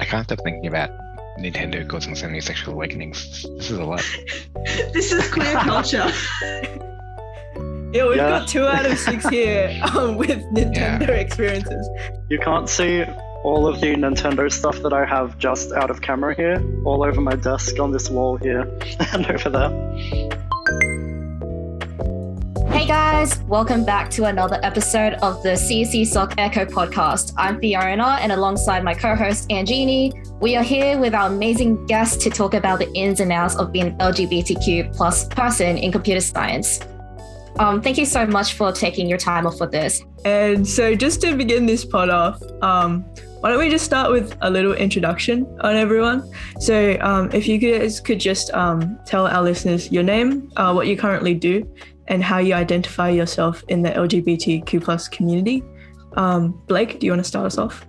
I can't stop thinking about Nintendo causing so many sexual awakenings. This is a lot. this is queer culture. Yeah, we've Yeah. got two out of six here um, with Nintendo experiences. You can't see all of the Nintendo stuff that I have just out of camera here, all over my desk on this wall here, and over there. Hey guys, welcome back to another episode of the CSESoc Echo podcast. I'm Fiona, and alongside my co-host Angini, we are here with our amazing guest to talk about the ins and outs of being LGBTQ plus person in computer science. Um, thank you so much for taking your time off for this. And so, just to begin this pod off, um, why don't we just start with a little introduction on everyone? So, um, if you guys could just um, tell our listeners your name, uh, what you currently do, and how you identify yourself in the LGBTQ plus community. Um, Blake, do you want to start us off?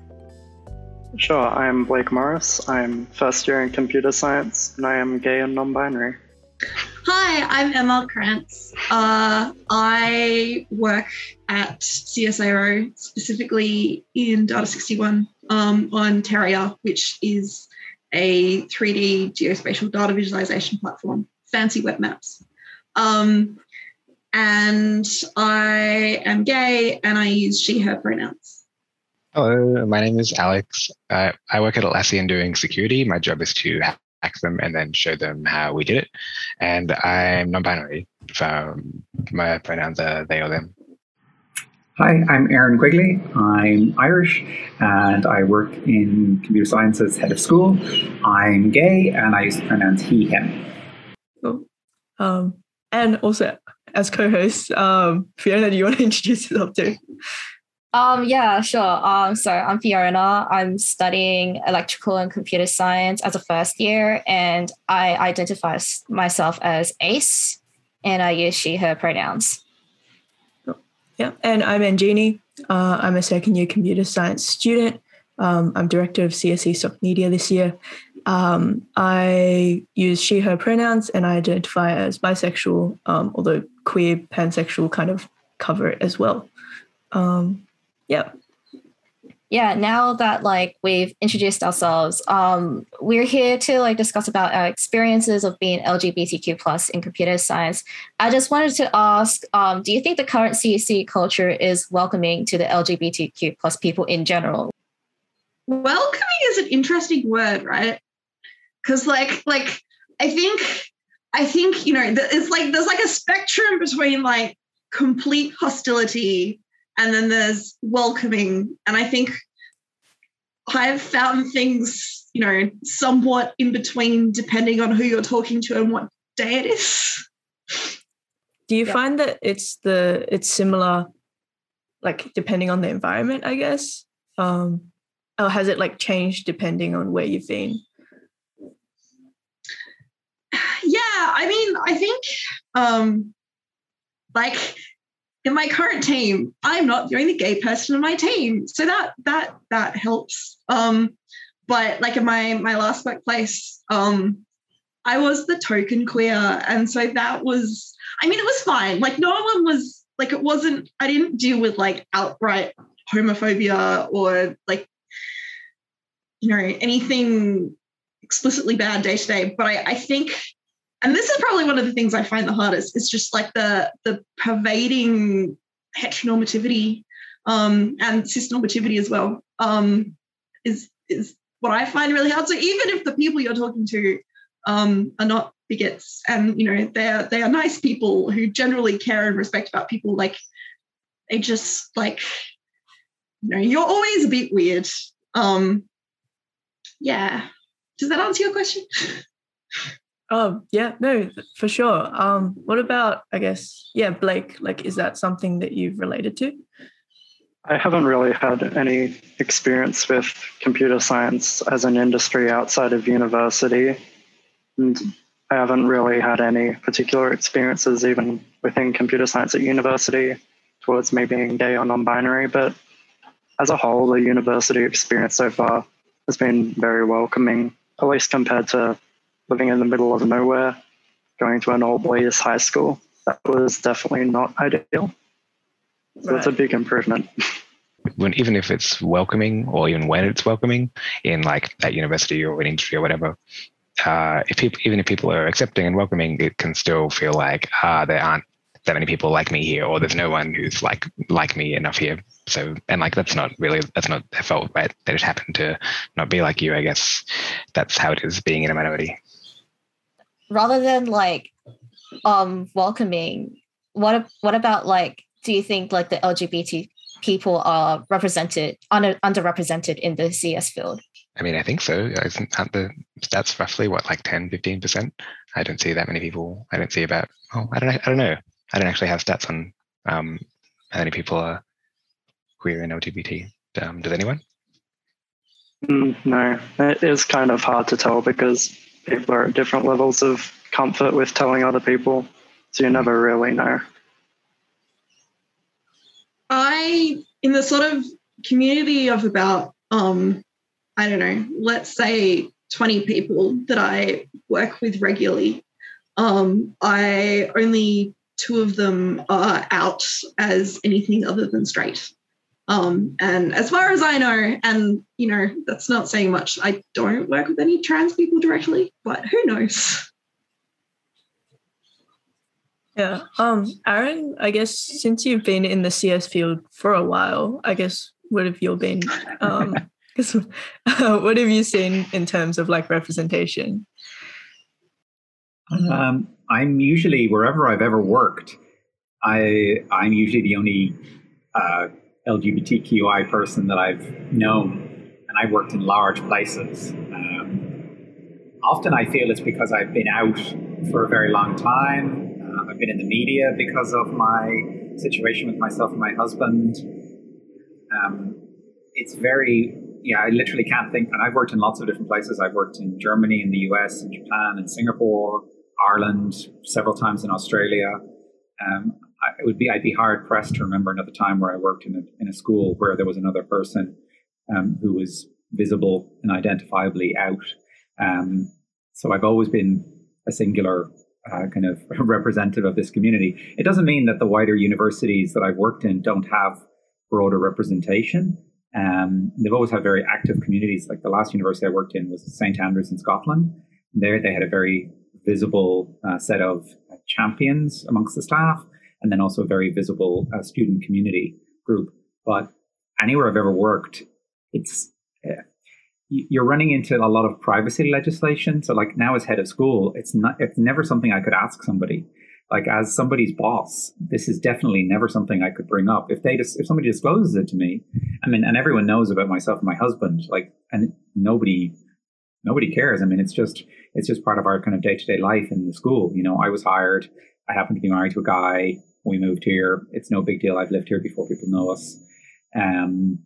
Sure, I'm Blake Morris. I'm first year in computer science, and I am gay and non binary. Hi, I'm Emma Krantz. Uh, I work at CSIRO, specifically in Data 61 um, on Terria, which is a 3D geospatial data visualization platform, fancy web maps. Um, and I am gay and I use she, her pronouns. Hello, my name is Alex. Uh, I work at Atlassian doing security. My job is to hack them and then show them how we did it. And I'm non-binary. Um, my pronouns are they or them. Hi, I'm Aaron Quigley. I'm Irish and I work in computer science as head of school. I'm gay and I use the pronouns he, him. Cool. Um, and also, as co-host, um, Fiona, do you want to introduce yourself too? Um, yeah, sure. Um, so I'm Fiona. I'm studying electrical and computer science as a first year, and I identify myself as Ace, and I use she, her pronouns. Yeah, and I'm Angini. Uh, I'm a second year computer science student. Um, I'm director of CSESoc Media this year. Um, I use she, her pronouns, and I identify as bisexual, um, although queer, pansexual kind of cover it as well. Um, yeah, yeah now that like we've introduced ourselves um we're here to like discuss about our experiences of being lgbtq plus in computer science. I just wanted to ask um do you think the current csc culture is welcoming to the lgbtq plus people in general? Welcoming is an interesting word right? Because like like i think i think you know it's like there's like a spectrum between like complete hostility and then there's welcoming and i think i've found things you know somewhat in between depending on who you're talking to and what day it is do you Yeah. find that it's the it's similar, like depending on the environment, I guess, um, or has it like changed depending on where you've been? yeah i mean i think um like in my current team i'm not the only gay person in my team so that that that helps. Um but like in my my last workplace um i was the token queer and so that was i mean it was fine. Like no one was like it wasn't i didn't deal with like outright homophobia or like you know anything explicitly bad day to day but I, I think and this is probably one of the things I find the hardest is just like the the pervading heteronormativity um, and cisnormativity as well um, is is what I find really hard. So even if the people you're talking to um, are not bigots and you know they're they are nice people who generally care and respect about people, like they just like you know you're always a bit weird. Um, yeah. Does that answer your question? Oh yeah, no, for sure. Um, what about I guess yeah, Blake? Like, is that something that you've related to? I haven't really had any experience with computer science as an industry outside of university. And I haven't really had any particular experiences even within computer science at university towards me being gay or non binary. But as a whole, the university experience so far has been very welcoming, at least compared to living in the middle of nowhere, going to an all boys high school. That was definitely not ideal. So that's a big improvement. when, even if it's welcoming or even when it's welcoming in like that university or an industry or whatever, uh, if people, even if people are accepting and welcoming, it can still feel like ah, there aren't that many people like me here, or there's no one who's like like me enough here. So, and like that's not really that's not their fault, right? They just happen to not be like you. I guess that's how it is being in a minority. Rather than like um welcoming, what what about like? Do you think like the LGBT people are represented under, underrepresented in the CS field? I mean, I think so. Isn't the stats roughly what, like 10, 15%? I don't see that many people. I don't see about, oh, I don't. I don't know. I don't actually have stats on um, how many people are queer and LGBT. Um, does anyone? Mm, no, it is kind of hard to tell because people are at different levels of comfort with telling other people. So you never really know. I, in the sort of community of about, um, I don't know, let's say 20 people that I work with regularly, um, I only two of them are out as anything other than straight. Um, and as far as I know, and you know, that's not saying much, I don't work with any trans people directly, but who knows? Yeah. Um, Aaron, I guess since you've been in the CS field for a while, I guess what have you been um what have you seen in terms of like representation? Um, I'm usually wherever I've ever worked, I I'm usually the only uh, LGBTQI person that I've known, and I worked in large places. Um, often I feel it's because I've been out for a very long time. Uh, I've been in the media because of my situation with myself and my husband. Um, it's very yeah, I literally can't think. And I've worked in lots of different places. I've worked in Germany, in the US, in Japan, in Singapore, Ireland, several times in Australia. Um, It would be I'd be hard pressed to remember another time where I worked in a, in a school where there was another person um, who was visible and identifiably out. Um, so I've always been a singular uh, kind of representative of this community. It doesn't mean that the wider universities that I've worked in don't have broader representation. Um, they've always had very active communities. Like the last university I worked in was St Andrews in Scotland. There, they had a very visible uh, set of uh, champions amongst the staff, and then also a very visible uh, student community group. But anywhere I've ever worked, it's uh, you're running into a lot of privacy legislation. So, like now as head of school, it's not it's never something I could ask somebody. Like as somebody's boss, this is definitely never something I could bring up. If they just if somebody discloses it to me, I mean, and everyone knows about myself and my husband, like, and nobody nobody cares. I mean, it's just it's just part of our kind of day to day life in the school. You know, I was hired. I happen to be married to a guy. We moved here. It's no big deal. I've lived here before people know us. Um,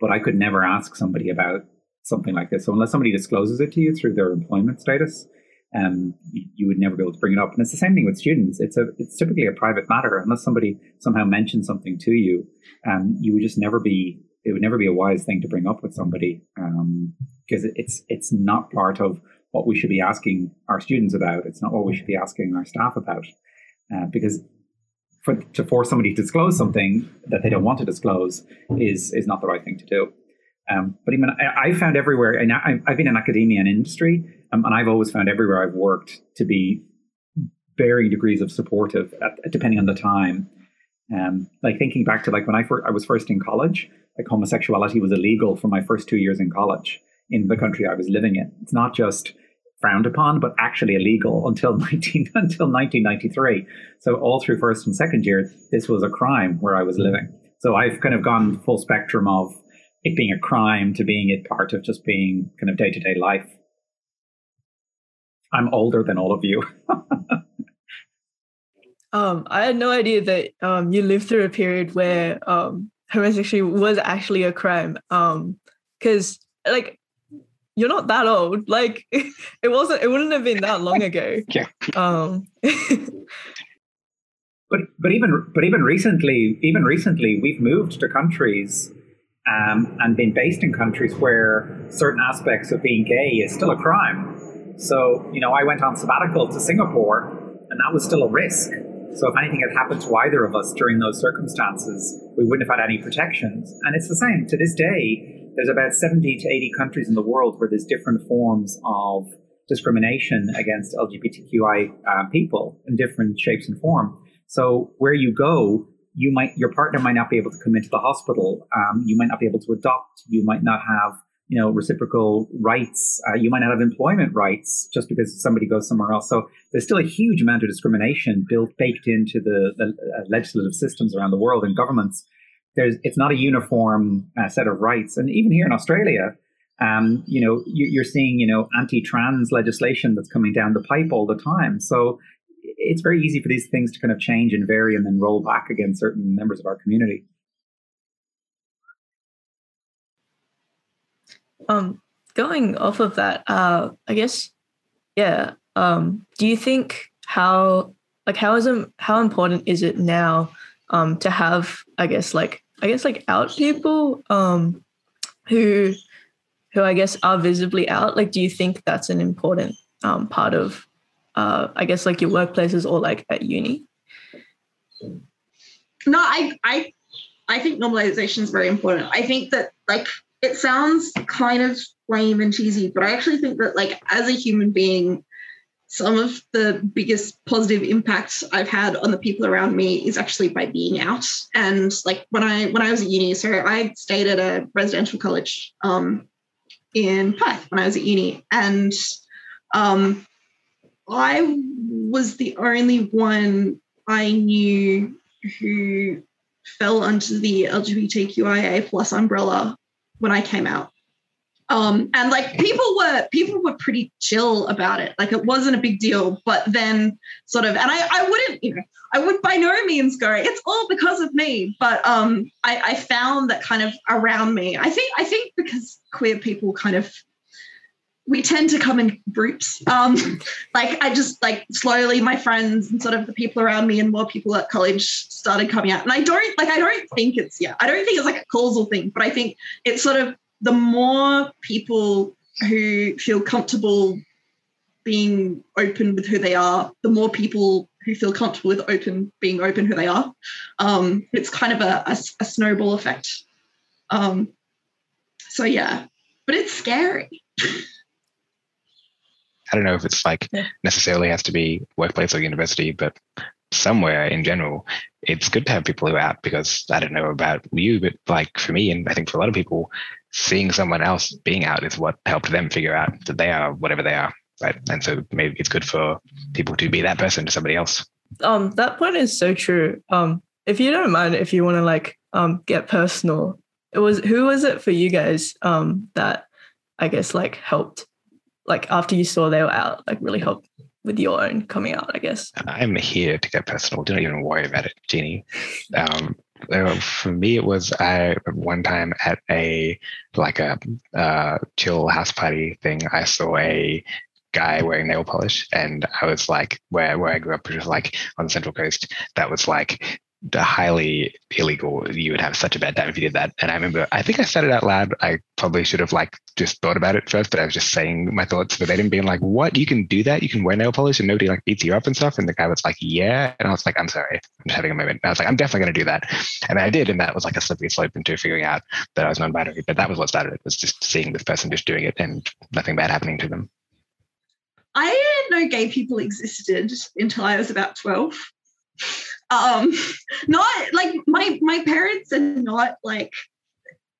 but I could never ask somebody about something like this. So unless somebody discloses it to you through their employment status, um, you, you, would never be able to bring it up. And it's the same thing with students. It's a it's typically a private matter unless somebody somehow mentions something to you. Um, you would just never be it would never be a wise thing to bring up with somebody because um, it's it's not part of what we should be asking our students about. It's not what we should be asking our staff about uh, because for, to force somebody to disclose something that they don't want to disclose is is not the right thing to do. Um, but even I, I, found everywhere, and I, have been in academia and industry, um, and I've always found everywhere I've worked to be varying degrees of supportive, at, depending on the time. Um, like thinking back to like when I, I was first in college, like homosexuality was illegal for my first two years in college in the country I was living in. It's not just frowned upon, but actually illegal until 19 until 1993. So all through first and second year, this was a crime where I was living. So I've kind of gone full spectrum of it being a crime to being it part of just being kind of day to day life. I'm older than all of you. um, I had no idea that um, you lived through a period where um, homosexuality was actually a crime. Um, because like you're not that old. Like it wasn't. It wouldn't have been that long ago. Yeah. Um. but but even but even recently, even recently, we've moved to countries. Um, and been based in countries where certain aspects of being gay is still a crime. So, you know, I went on sabbatical to Singapore, and that was still a risk So if anything had happened to either of us during those circumstances, we wouldn't have had any protections. And it's the same to this day. There's about 70 to 80 countries in the world where there's different forms of discrimination against LGBTQI uh, people in different shapes and form. So where you go, you might your partner might not be able to come into the hospital. Um, you might not be able to adopt. You might not have you know reciprocal rights. Uh, you might not have employment rights just because somebody goes somewhere else. So there's still a huge amount of discrimination built baked into the, the uh, legislative systems around the world and governments. There's it's not a uniform uh, set of rights, and even here in Australia. Um, you know, you, are seeing, you know, anti-trans legislation that's coming down the pipe all the time. So it's very easy for these things to kind of change and vary and then roll back against certain members of our community. Um, going off of that, uh, I guess, yeah. Um, do you think how like how is how important is it now um, to have I guess like I guess like out people um, who who I guess are visibly out? Like, do you think that's an important um, part of uh, I guess like your workplaces or like at uni? No, I I I think normalization is very important. I think that like it sounds kind of lame and cheesy, but I actually think that like as a human being, some of the biggest positive impacts I've had on the people around me is actually by being out. And like when I when I was at uni, so I stayed at a residential college um, in Perth when I was at uni, and um, I was the only one I knew who fell under the LGBTQIA plus umbrella when I came out. Um, and like people were people were pretty chill about it. Like it wasn't a big deal. But then sort of, and I, I wouldn't, you know, I would by no means go, it's all because of me. But um I, I found that kind of around me, I think I think because queer people kind of we tend to come in groups. Um, like I just like slowly my friends and sort of the people around me and more people at college started coming out. And I don't like I don't think it's yeah, I don't think it's like a causal thing, but I think it's sort of the more people who feel comfortable being open with who they are, the more people who feel comfortable with open being open who they are. Um, it's kind of a, a, a snowball effect. Um, so yeah, but it's scary. I don't know if it's like necessarily has to be workplace or university, but somewhere in general, it's good to have people who are out because I don't know about you, but like for me, and I think for a lot of people, seeing someone else being out is what helped them figure out that they are whatever they are. Right. And so maybe it's good for people to be that person to somebody else. Um, that point is so true. Um, if you don't mind, if you want to like um get personal, it was who was it for you guys um that I guess like helped like after you saw they were out, like really helped with your own coming out, I guess? I'm here to get personal. Do not even worry about it, Jeannie. Um, for me, it was I one time at a like a uh, chill house party thing. I saw a guy wearing nail polish, and I was like, where where I grew up, which was like on the Central Coast. That was like highly illegal. You would have such a bad time if you did that. And I remember, I think I said it out loud. I probably should have like just thought about it first, but I was just saying my thoughts verbatim, being like, "What? You can do that? You can wear nail polish and nobody like beats you up and stuff." And the guy was like, "Yeah," and I was like, "I'm sorry, I'm just having a moment." And I was like, "I'm definitely going to do that," and I did, and that was like a slippery slope into figuring out that I was non-binary. But that was what started it. Was just seeing this person just doing it and nothing bad happening to them. I didn't know gay people existed until I was about twelve um not like my my parents are not like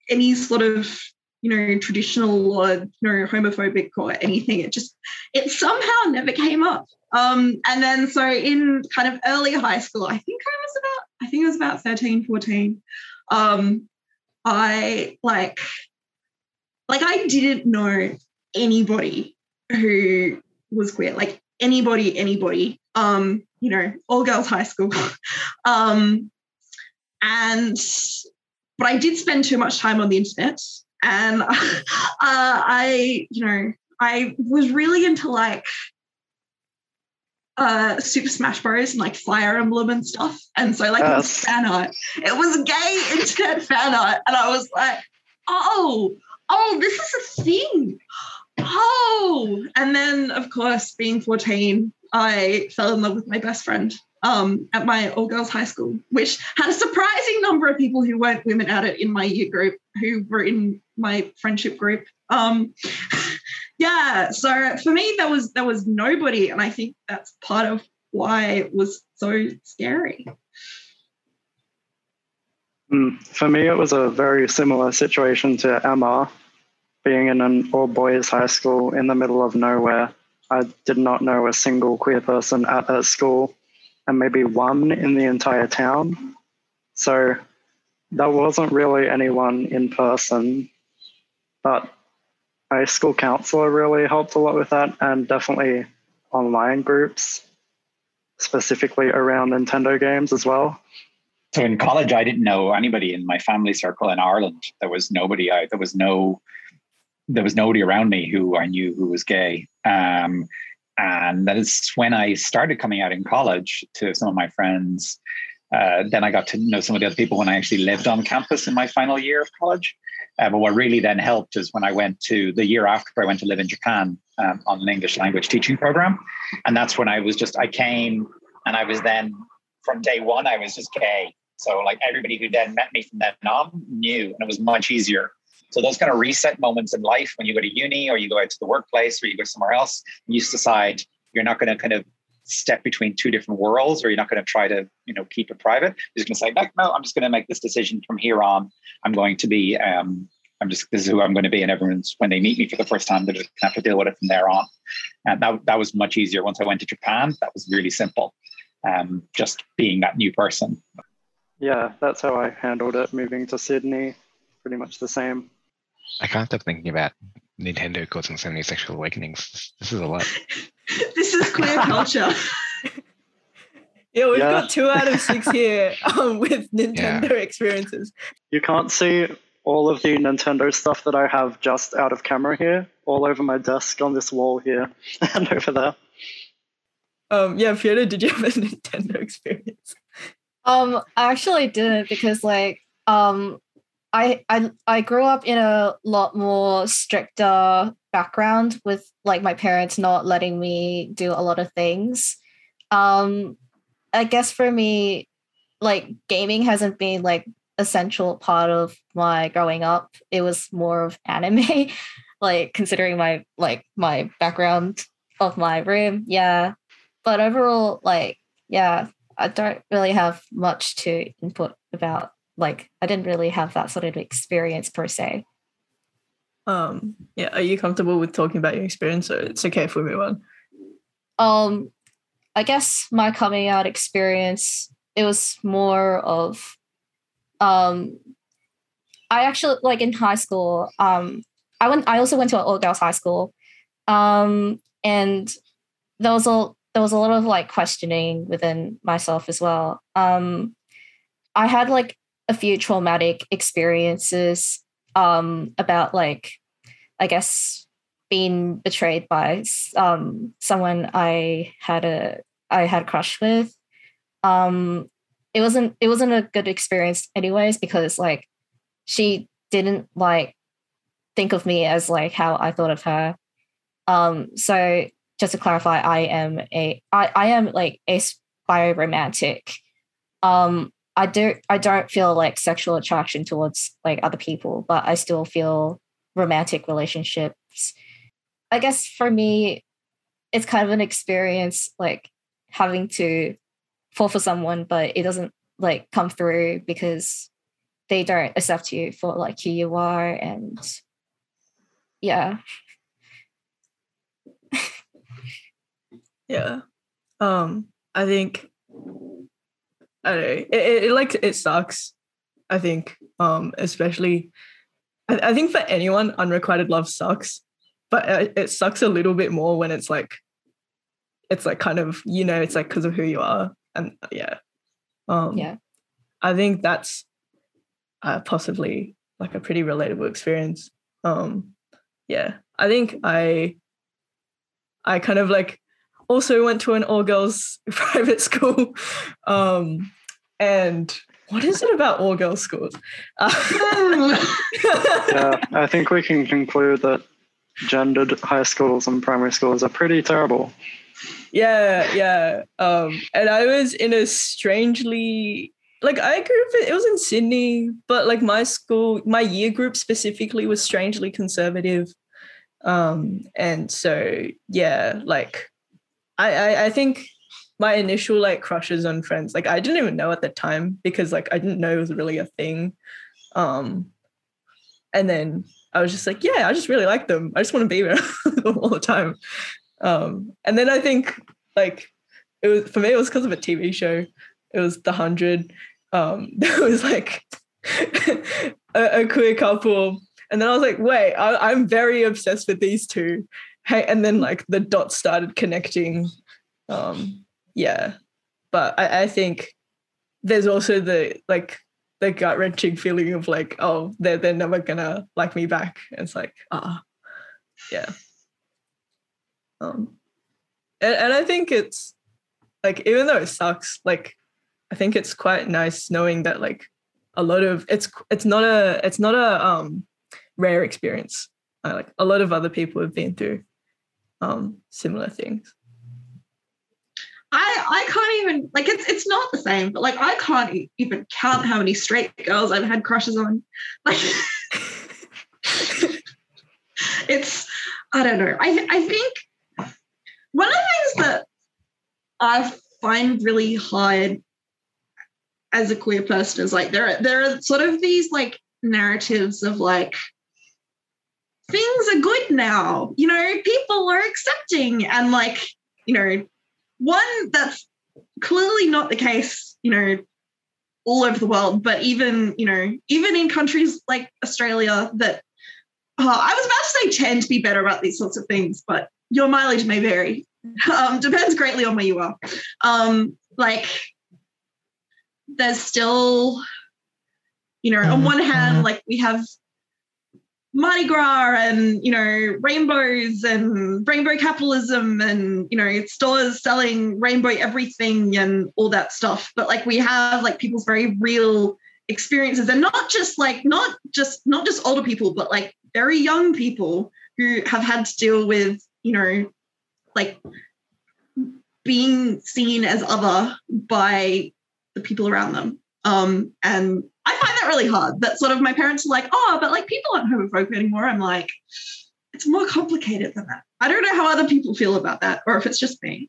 any sort of you know traditional or you know homophobic or anything. It just it somehow never came up. Um and then so in kind of early high school i think i was about i think it was about 13 14 um i like like i didn't know anybody who was queer like anybody anybody. Um you know, all girls high school. um, and but I did spend too much time on the internet, and uh, I, you know, I was really into like uh Super Smash Bros and like Fire Emblem and stuff. And so like it was fan art. It was gay internet fan art. And I was like, oh, oh, this is a thing. Oh. And then of course being 14, I fell in love with my best friend. um, at my all girls high school, which had a surprising number of people who weren't women at it in my year group who were in my friendship group. Um, yeah, so for me, there was there was nobody, and I think that's part of why it was so scary. Mm, For me, it was a very similar situation to Emma, being in an all boys high school in the middle of nowhere. I did not know a single queer person at that school, and maybe one in the entire town. So there wasn't really anyone in person, but my school counselor really helped a lot with that, and definitely online groups, specifically around Nintendo games as well. So in college, I didn't know anybody in my family circle in Ireland. There was nobody. I, there was no. There was nobody around me who I knew who was gay. Um, and that is when I started coming out in college to some of my friends. Uh, then I got to know some of the other people when I actually lived on campus in my final year of college. Uh, but what really then helped is when I went to the year after I went to live in Japan um, on an English language teaching program, and that's when I was just I came and I was then from day one I was just gay. So like everybody who then met me from then on knew, and it was much easier. So those kind of reset moments in life when you go to uni or you go out to the workplace or you go somewhere else, you decide you're not going to kind of step between two different worlds or you're not going to try to you know keep it private. You're just going to say no, no i'm just going to make this decision from here on. I'm going to be um i'm just this is who i'm going to be. And everyone's when they meet me for the first time they're just going to have to deal with it from there on. And that, that was much easier once i went to japan. That was really simple um just being that new person. Yeah, that's how I handled it moving to Sydney. Pretty much the same. I can't stop thinking about Nintendo causing so many sexual awakenings. This is a lot. This is queer culture. Yeah, we've Yeah. got two out of six here um, with Nintendo experiences. You can't see all of the Nintendo stuff that I have just out of camera here, all over my desk on this wall here and over there. Um, yeah, Fiona, did you have a Nintendo experience? Um, I actually didn't because like um I I I grew up in a lot more stricter background with like my parents not letting me do a lot of things. Um I guess for me like gaming hasn't been like essential part of my growing up. It was more of anime like considering my like my background of my room. Yeah. But overall like yeah, I don't really have much to input about like I didn't really have that sort of experience per se. Um, yeah, are you comfortable with talking about your experience? So it's okay if we move on. Um I guess my coming out experience it was more of um I actually like in high school um I went I also went to an all girls high school um and there was a there was a lot of like questioning within myself as well um I had like a few traumatic experiences um about like I guess being betrayed by um someone I had a I had a crush with. Um it wasn't it wasn't a good experience anyways because like she didn't like think of me as like how I thought of her. Um so just to clarify I am a I, I am like a romantic. Um I do I don't feel like sexual attraction towards like other people, but I still feel romantic relationships. I guess for me, it's kind of an experience like having to fall for someone, but it doesn't like come through because they don't accept you for like who you are and yeah. Yeah. Um, I think I don't know. It, it, it like it sucks. I think, um, especially I, I think for anyone, unrequited love sucks, but it, it sucks a little bit more when it's like it's like kind of you know it's like because of who you are and yeah, um, Yeah. I think that's uh, possibly like a pretty relatable experience. Um, yeah, I think I I kind of like also went to an all girls private school. Um, and what is it about all girls schools? Uh, Yeah, I think we can conclude that gendered high schools and primary schools are pretty terrible. yeah, yeah. Um, and I was in a strangely like I grew up. It was in Sydney, but like my school, my year group specifically was strangely conservative. Um, and so yeah, like I, I I think my initial like crushes on friends, like I didn't even know at the time because like I didn't know it was really a thing. Um, and then I was just like, yeah, I just really like them. I just want to be around them all the time. Um, and then I think like it was for me, it was because of a TV show. It was The Hundred. Um, there was like a, a, queer couple, and then I was like, wait, I, I'm very obsessed with these two. Hey, and then like the dots started connecting. Um, yeah, but I, I think there's also the like the gut wrenching feeling of like, oh, they're they're never gonna like me back. And it's like, ah, yeah. Um, and, and I think it's like even though it sucks, like I think it's quite nice knowing that like a lot of it's it's not a it's not a um rare experience. Uh, like a lot of other people have been through um similar things. I I can't even like it's it's not the same, but like I can't even count how many straight girls I've had crushes on. Like it's I don't know. I I think one of the things that I find really hard as a queer person is like there are there are sort of these like narratives of like things are good now you know people are accepting and like you know one that's clearly not the case you know all over the world but even you know even in countries like australia that uh, i was about to say tend to be better about these sorts of things but your mileage may vary. Um, depends greatly on where you are. Um, like, there's still, you know, on one hand, like we have Mardi Gras and you know rainbows and rainbow capitalism and you know stores selling rainbow everything and all that stuff. But like we have like people's very real experiences and not just like not just not just older people, but like very young people who have had to deal with you know, like being seen as other by the people around them. Um, and I find that really hard. That sort of my parents are like, oh, but like people aren't homophobic anymore. I'm like, it's more complicated than that. I don't know how other people feel about that, or if it's just me.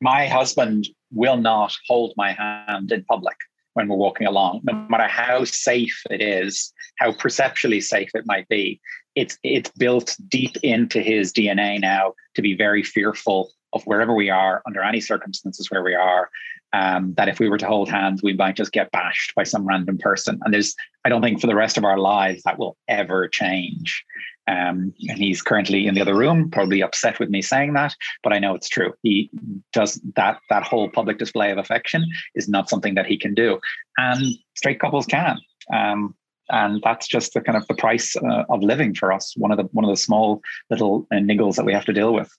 My husband will not hold my hand in public when we're walking along, no matter how safe it is, how perceptually safe it might be it's it's built deep into his DNA now to be very fearful of wherever we are under any circumstances where we are. Um, that if we were to hold hands, we might just get bashed by some random person. And there's, I don't think for the rest of our lives that will ever change. Um, and he's currently in the other room, probably upset with me saying that, but I know it's true. He does that. That whole public display of affection is not something that he can do, and straight couples can. Um, and that's just the kind of the price uh, of living for us. One of the one of the small little uh, niggles that we have to deal with.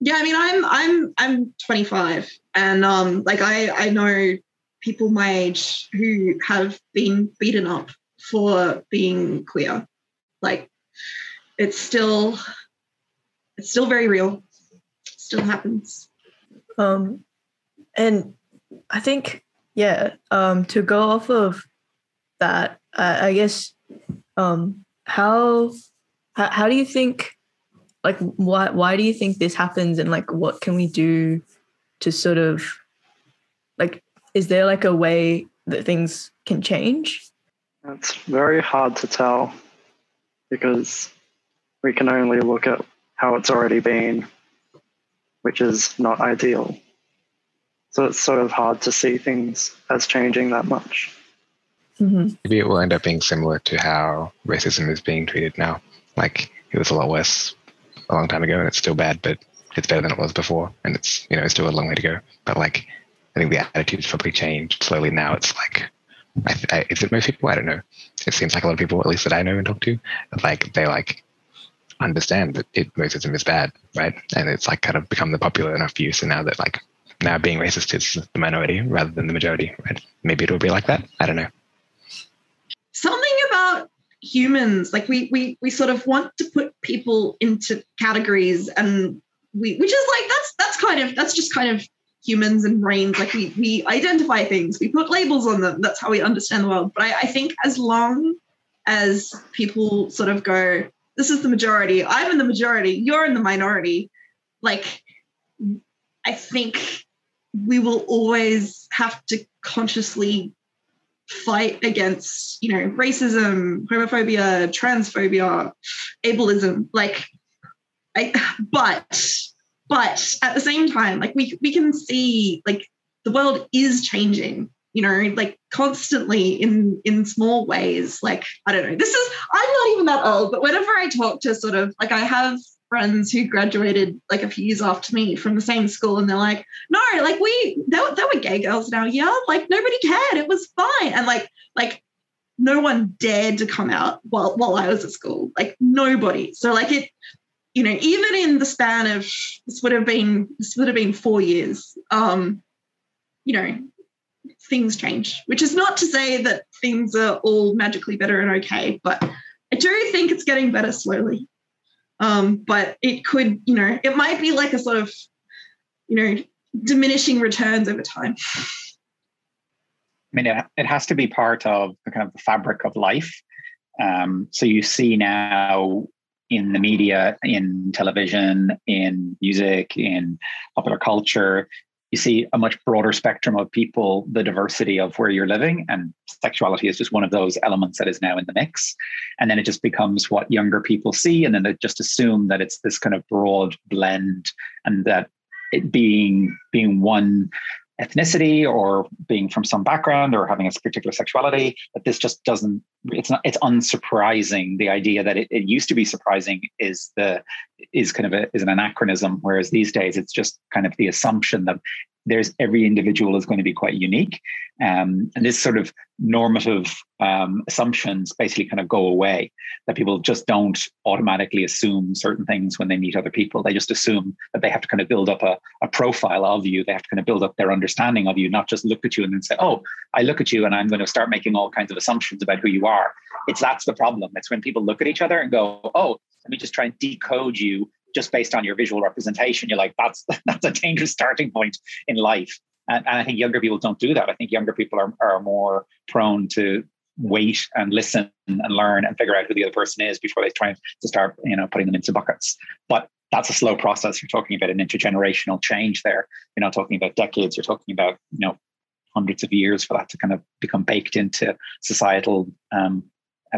Yeah, I mean, I'm I'm I'm 25, and um, like I I know people my age who have been beaten up for being queer. Like, it's still it's still very real. It still happens. Um, and I think yeah, um, to go off of that, I, I guess um, how, how how do you think like why why do you think this happens and like what can we do to sort of like is there like a way that things can change? It's very hard to tell because we can only look at how it's already been, which is not ideal. So it's sort of hard to see things as changing that much. Mm-hmm. Maybe it will end up being similar to how racism is being treated now. Like it was a lot worse a long time ago, and it's still bad, but it's better than it was before, and it's you know it's still a long way to go. But like, I think the attitudes probably changed slowly. Now it's like, I, I, is it most people? I don't know. It seems like a lot of people, at least that I know and talk to, like they like understand that it, racism is bad, right? And it's like kind of become the popular enough view. So now that like now being racist is the minority rather than the majority, right? Maybe it'll be like that. I don't know something about humans like we we we sort of want to put people into categories and we which is like that's that's kind of that's just kind of humans and brains. Like we we identify things we put labels on them. That's how we understand the world. But I, I think as long as people sort of go this is the majority i'm in the majority you're in the minority like i think we will always have to consciously fight against you know racism homophobia transphobia ableism. Like I, but but at the same time like we we can see like the world is changing you know like constantly in in small ways. Like i don't know. This is i'm not even that old but whenever i talk to sort of like i have friends who graduated like a few years after me from the same school and they're like no like we there, there were gay girls now yeah like nobody cared. It was fine. And like like no one dared to come out while while i was at school. Like nobody. So like it you know even in the span of this would have been this would have been four years um you know things change which is not to say that things are all magically better and okay but i do think it's getting better slowly um, but it could, you know, it might be like a sort of, you know, diminishing returns over time. I mean, it, it has to be part of the kind of the fabric of life. Um, so you see now in the media, in television, in music, in popular culture, you see a much broader spectrum of people, the diversity of where you're living, and sexuality is just one of those elements that is now in the mix. And then it just becomes what younger people see, and then they just assume that it's this kind of broad blend, and that it being being one ethnicity or being from some background or having a particular sexuality that this just doesn't it's not it's unsurprising. The idea that it, it used to be surprising is the is kind of a, is an anachronism whereas these days it's just kind of the assumption that there's every individual is going to be quite unique. Um, and this sort of normative um, assumptions basically kind of go away, that people just don't automatically assume certain things when they meet other people. They just assume that they have to kind of build up a, a profile of you. They have to kind of build up their understanding of you, not just look at you and then say, oh, I look at you and I'm going to start making all kinds of assumptions about who you are. It's that's the problem. It's when people look at each other and go, oh, let me just try and decode you just based on your visual representation, you're like, that's that's a dangerous starting point in life. And, and I think younger people don't do that. I think younger people are, are more prone to wait and listen and learn and figure out who the other person is before they try to start, you know, putting them into buckets. But that's a slow process. You're talking about an intergenerational change there. You're not talking about decades. You're talking about, you know, hundreds of years for that to kind of become baked into societal um,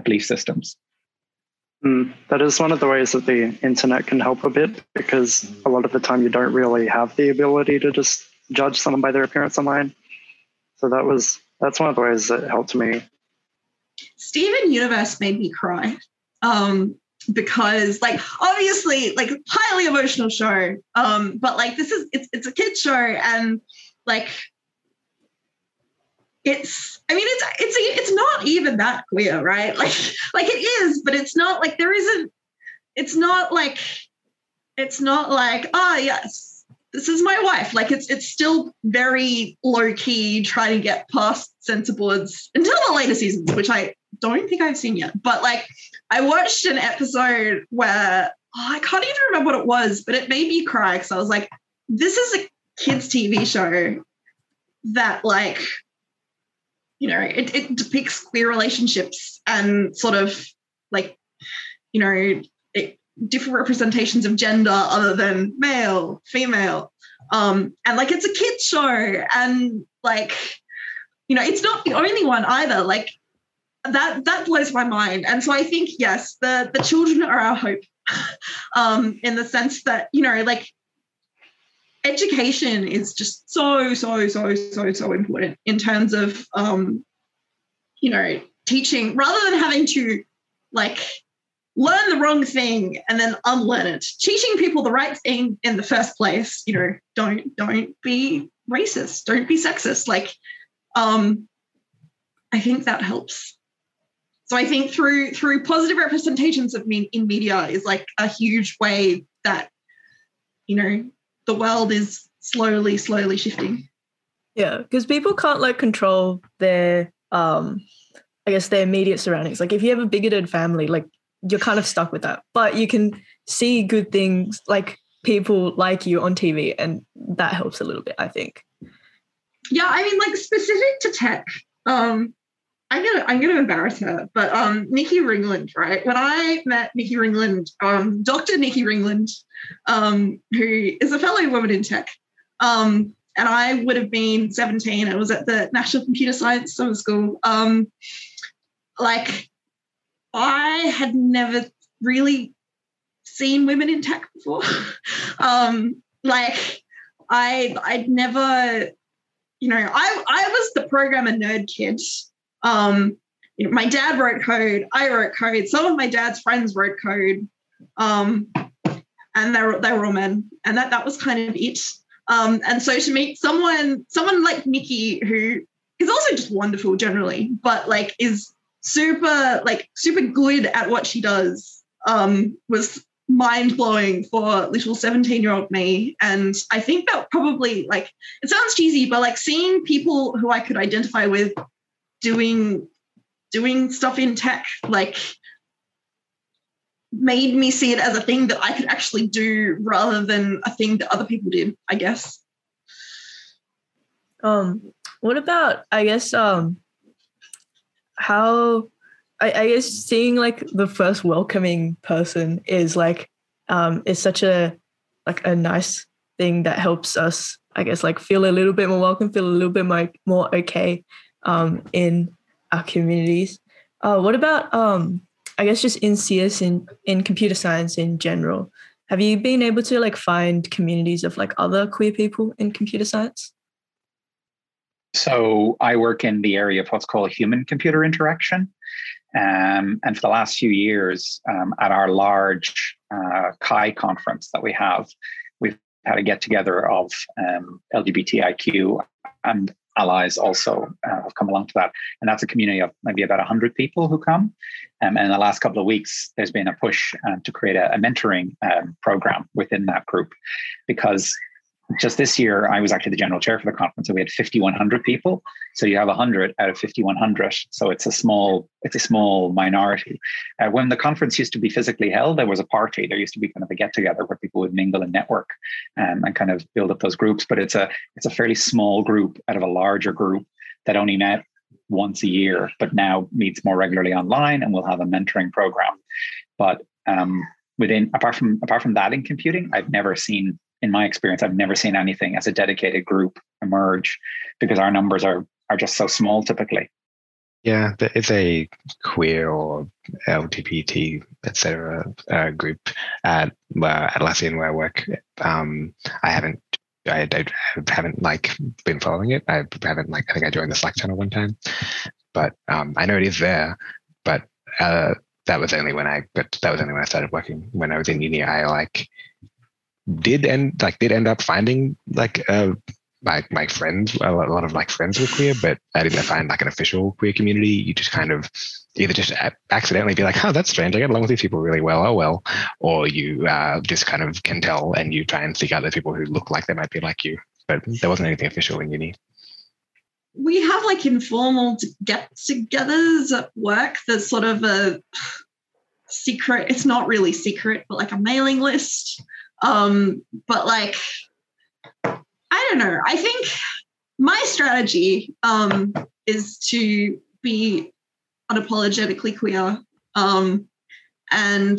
belief systems. Mm, that is one of the ways that the internet can help a bit because a lot of the time you don't really have the ability to just judge someone by their appearance online. So that was that's one of the ways that helped me. Steven Universe made me cry. Um, because like obviously like highly emotional show. Um, but like this is it's it's a kid show and like it's i mean it's it's it's not even that queer right? Like like it is but it's not like there isn't it's not like it's not like oh yes this is my wife. Like it's it's still very low key trying to get past censor boards until the later seasons which i don't think i've seen yet. But like i watched an episode where oh, i can't even remember what it was but it made me cry because i was like this is a kids tv show that like you know, it, it depicts queer relationships and sort of like, you know, it, different representations of gender other than male, female. Um, and like it's a kids show and like, you know, it's not the only one either. Like that that blows my mind. And so I think, yes, the the children are our hope. um, in the sense that, you know, like education is just so so so so so important in terms of um, you know teaching rather than having to like learn the wrong thing and then unlearn it. Teaching people the right thing in the first place you know don't don't be racist don't be sexist like um i think that helps. So i think through through positive representations of me in media is like a huge way that you know the world is slowly, slowly shifting. Yeah, because people can't like control their um I guess their immediate surroundings. Like if you have a bigoted family, like you're kind of stuck with that. But you can see good things like people like you on TV, and that helps a little bit, I think. Yeah, I mean, like specific to tech. Um, I'm gonna I'm gonna embarrass her, but um, Nikki Ringland, right? When I met Nikki Ringland, um, Dr. Nikki Ringland, um, who is a fellow woman in tech, um, and I would have been 17. I was at the National Computer Science Summer School. Um, like, I had never really seen women in tech before. um, like, I I'd never, you know, I I was the programmer nerd kid. Um, you know, my dad wrote code. I wrote code. Some of my dad's friends wrote code. Um, and they were they were all men, and that that was kind of it. Um, and so to meet someone, someone like Nikki, who is also just wonderful generally, but like is super, like super good at what she does, um, was mind blowing for little 17 year old me. And I think that probably like it sounds cheesy, but like seeing people who I could identify with doing doing stuff in tech, like made me see it as a thing that I could actually do rather than a thing that other people did, I guess. Um, what about I guess um how I, I guess seeing like the first welcoming person is like um is such a like a nice thing that helps us, I guess, like feel a little bit more welcome, feel a little bit more more okay um in our communities. Uh, what about um I guess just in CS in in computer science in general, have you been able to like find communities of like other queer people in computer science? So I work in the area of what's called human computer interaction. Um, and for the last few years, um, at our large uh, CHI conference that we have, we've had a get together of um, LGBTIQ and allies also uh, have come along to that. And that's a community of maybe about 100 people who come. Um, and in the last couple of weeks, there's been a push um, to create a, a mentoring um, program within that group because just this year, I was actually the general chair for the conference, and we had 5,100 people. So you have 100 out of 5,100. So it's a small, it's a small minority. Uh, when the conference used to be physically held, there was a party. There used to be kind of a get together where people would mingle and network um, and kind of build up those groups. But it's a, it's a fairly small group out of a larger group that only met once a year, but now meets more regularly online, and we'll have a mentoring program. But um, within, apart from apart from that in computing, I've never seen in my experience, I've never seen anything as a dedicated group emerge because our numbers are are just so small typically. Yeah, there is a queer or LGBT, etc. Uh, group at uh, Atlassian where I work. Um, I haven't, I, I, haven't like been following it. I haven't like, I think I joined the Slack channel one time, but um, I know it is there. But uh, that was only when I, but that was only when I started working. When I was in uni, I like did end like did end up finding like uh my my friends a lot, a lot of like friends were queer but i didn't find like an official queer community. You just kind of either just accidentally be like oh that's strange. I get along with these people really well. Oh well. Or you uh, just kind of can tell and you try and seek out the people who look like they might be like you. But there wasn't anything official in uni. We have like informal get-togethers at work. There's sort of a secret it's not really secret but like a mailing list um, but like, I don't know. I think my strategy um, is to be unapologetically queer. Um, and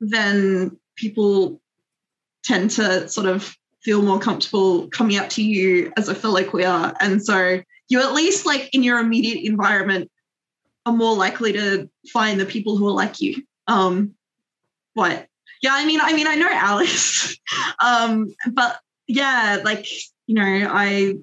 then people tend to sort of feel more comfortable coming up to you as a fellow queer. And so you at least like in your immediate environment are more likely to find the people who are like you. Um, but yeah, I mean, I mean, I know Alice, um, but yeah, like you know, I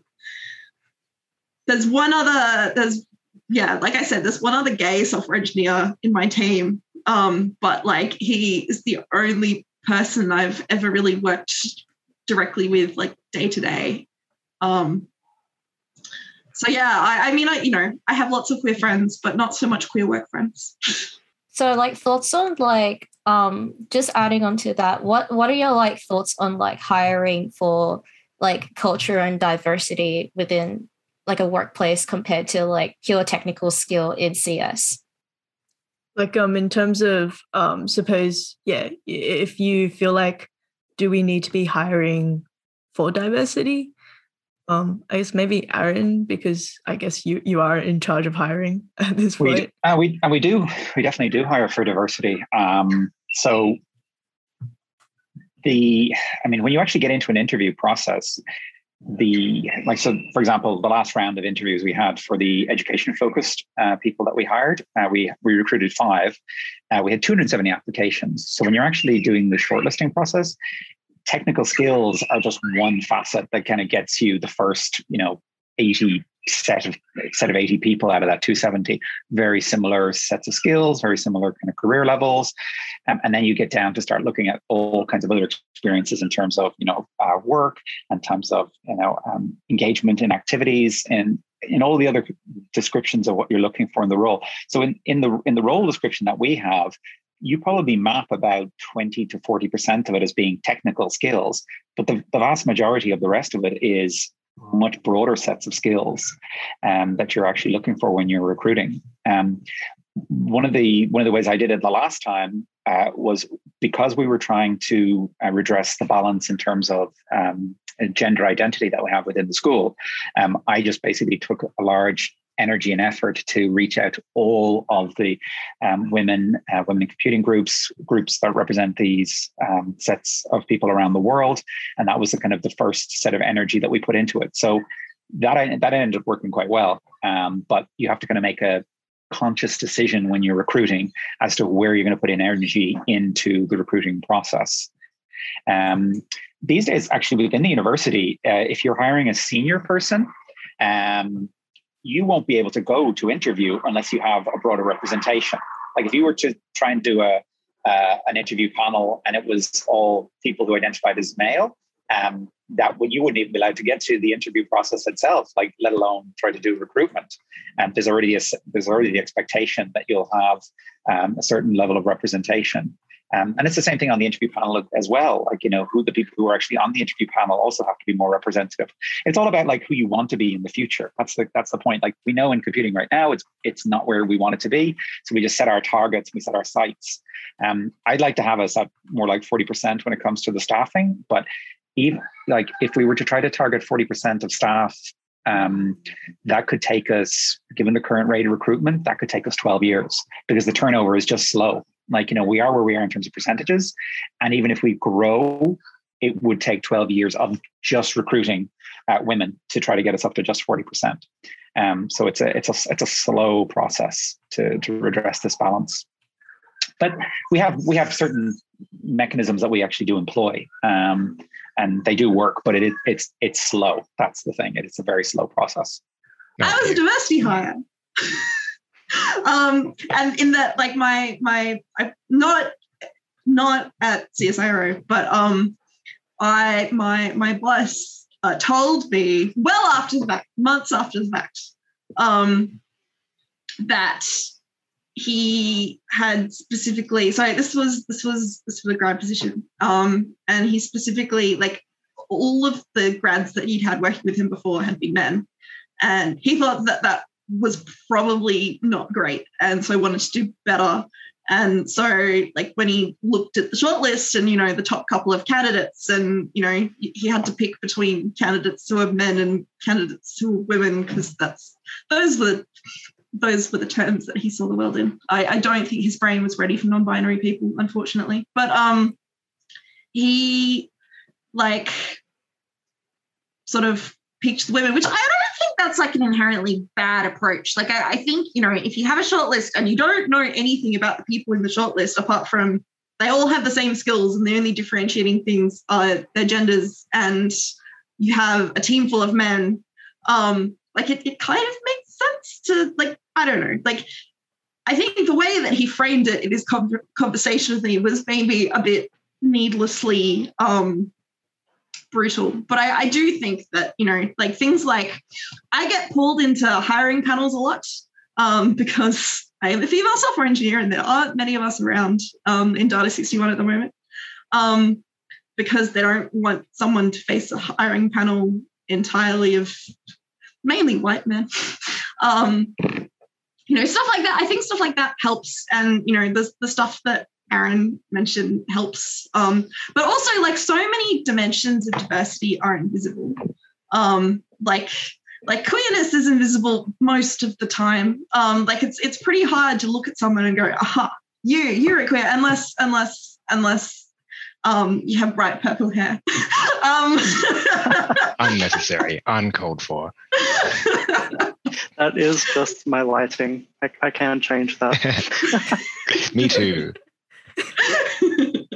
there's one other there's yeah, like I said, there's one other gay software engineer in my team, um, but like he is the only person I've ever really worked directly with, like day to day. Um, so yeah, I, I mean, I you know, I have lots of queer friends, but not so much queer work friends. So like thoughts on like um just adding on to that, what what are your like thoughts on like hiring for like culture and diversity within like a workplace compared to like pure technical skill in CS? Like um in terms of um suppose yeah, if you feel like do we need to be hiring for diversity? Um, I guess maybe Aaron, because I guess you you are in charge of hiring at this We, point. uh, we and we do we definitely do hire for diversity. Um, so the I mean, when you actually get into an interview process, the like so for example, the last round of interviews we had for the education focused uh, people that we hired, uh, we we recruited five. Uh, we had 270 applications. So when you're actually doing the shortlisting process, technical skills are just one facet that kind of gets you the first, you know, 80 set of set of 80 people out of that 270 very similar sets of skills very similar kind of career levels. Um, and then you get down to start looking at all kinds of other experiences in terms of you know uh, work and terms of you know um, engagement in activities and in all the other descriptions of what you're looking for in the role. So in, in the in the role description that we have you probably map about 20 to 40% of it as being technical skills but the, the vast majority of the rest of it is much broader sets of skills um, that you're actually looking for when you're recruiting. Um, one of the one of the ways I did it the last time uh, was because we were trying to uh, redress the balance in terms of um, gender identity that we have within the school. Um, I just basically took a large energy and effort to reach out all of the um, women, uh, women in computing groups, groups that represent these um, sets of people around the world, and that was the kind of the first set of energy that we put into it. So that that ended up working quite well. Um, but you have to kind of make a conscious decision when you're recruiting as to where you're going to put in energy into the recruiting process. Um, these days, actually, within the university, uh, if you're hiring a senior person, um, you won't be able to go to interview unless you have a broader representation. Like if you were to try and do a uh, an interview panel and it was all people who identified as male, um, that you wouldn't even be allowed to get to the interview process itself, like let alone try to do recruitment. And there's already a, there's already the expectation that you'll have um, a certain level of representation. Um, and it's the same thing on the interview panel as well. Like, you know, who the people who are actually on the interview panel also have to be more representative. It's all about like who you want to be in the future. That's the that's the point. Like we know in computing right now, it's it's not where we want it to be. So we just set our targets, we set our sights. Um, I'd like to have us at more like 40% when it comes to the staffing, but even like if we were to try to target 40% of staff um, that could take us, given the current rate of recruitment, that could take us 12 years because the turnover is just slow. Like, you know, we are where we are in terms of percentages. And even if we grow, it would take 12 years of just recruiting uh, women to try to get us up to just 40%. Um, so it's a it's a it's a slow process to to redress this balance. But we have we have certain mechanisms that we actually do employ, um, and they do work. But it it's it's slow. That's the thing. It's a very slow process. I was a diversity hire. Um, and in that, like my my I, not not at CSIRO, but um, I my my boss uh, told me well after the fact, months after the fact, um, that he had specifically. So this was this was this was a grad position, um, and he specifically like all of the grads that he'd had working with him before had been men, and he thought that that was probably not great and so wanted to do better. And so like when he looked at the shortlist and you know the top couple of candidates and you know he had to pick between candidates who are men and candidates who are women because that's those were those were the terms that he saw the world in. I, I don't think his brain was ready for non-binary people unfortunately. But um he like sort of picked the women which i don't that's like an inherently bad approach. Like I, I, think, you know, if you have a shortlist and you don't know anything about the people in the shortlist apart from they all have the same skills and the only differentiating things are their genders and you have a team full of men, um, like it, it kind of makes sense to like, I don't know, like I think the way that he framed it in his conversation with me was maybe a bit needlessly um brutal. But I, I do think that, you know, like things like I get pulled into hiring panels a lot um, because I am a female software engineer and there aren't many of us around um, in Data 61 at the moment um, because they don't want someone to face a hiring panel entirely of mainly white men. Um, you know, stuff like that. I think stuff like that helps. And, you know, the, the stuff that Aaron mentioned helps. Um, but also, like, so many dimensions of diversity are invisible. Um, like, like queerness is invisible most of the time. Um, like, it's it's pretty hard to look at someone and go, "Aha, you you're a queer," unless unless unless um, you have bright purple hair. um, Unnecessary, uncalled for. That is just my lighting. I, I can change that. Me too.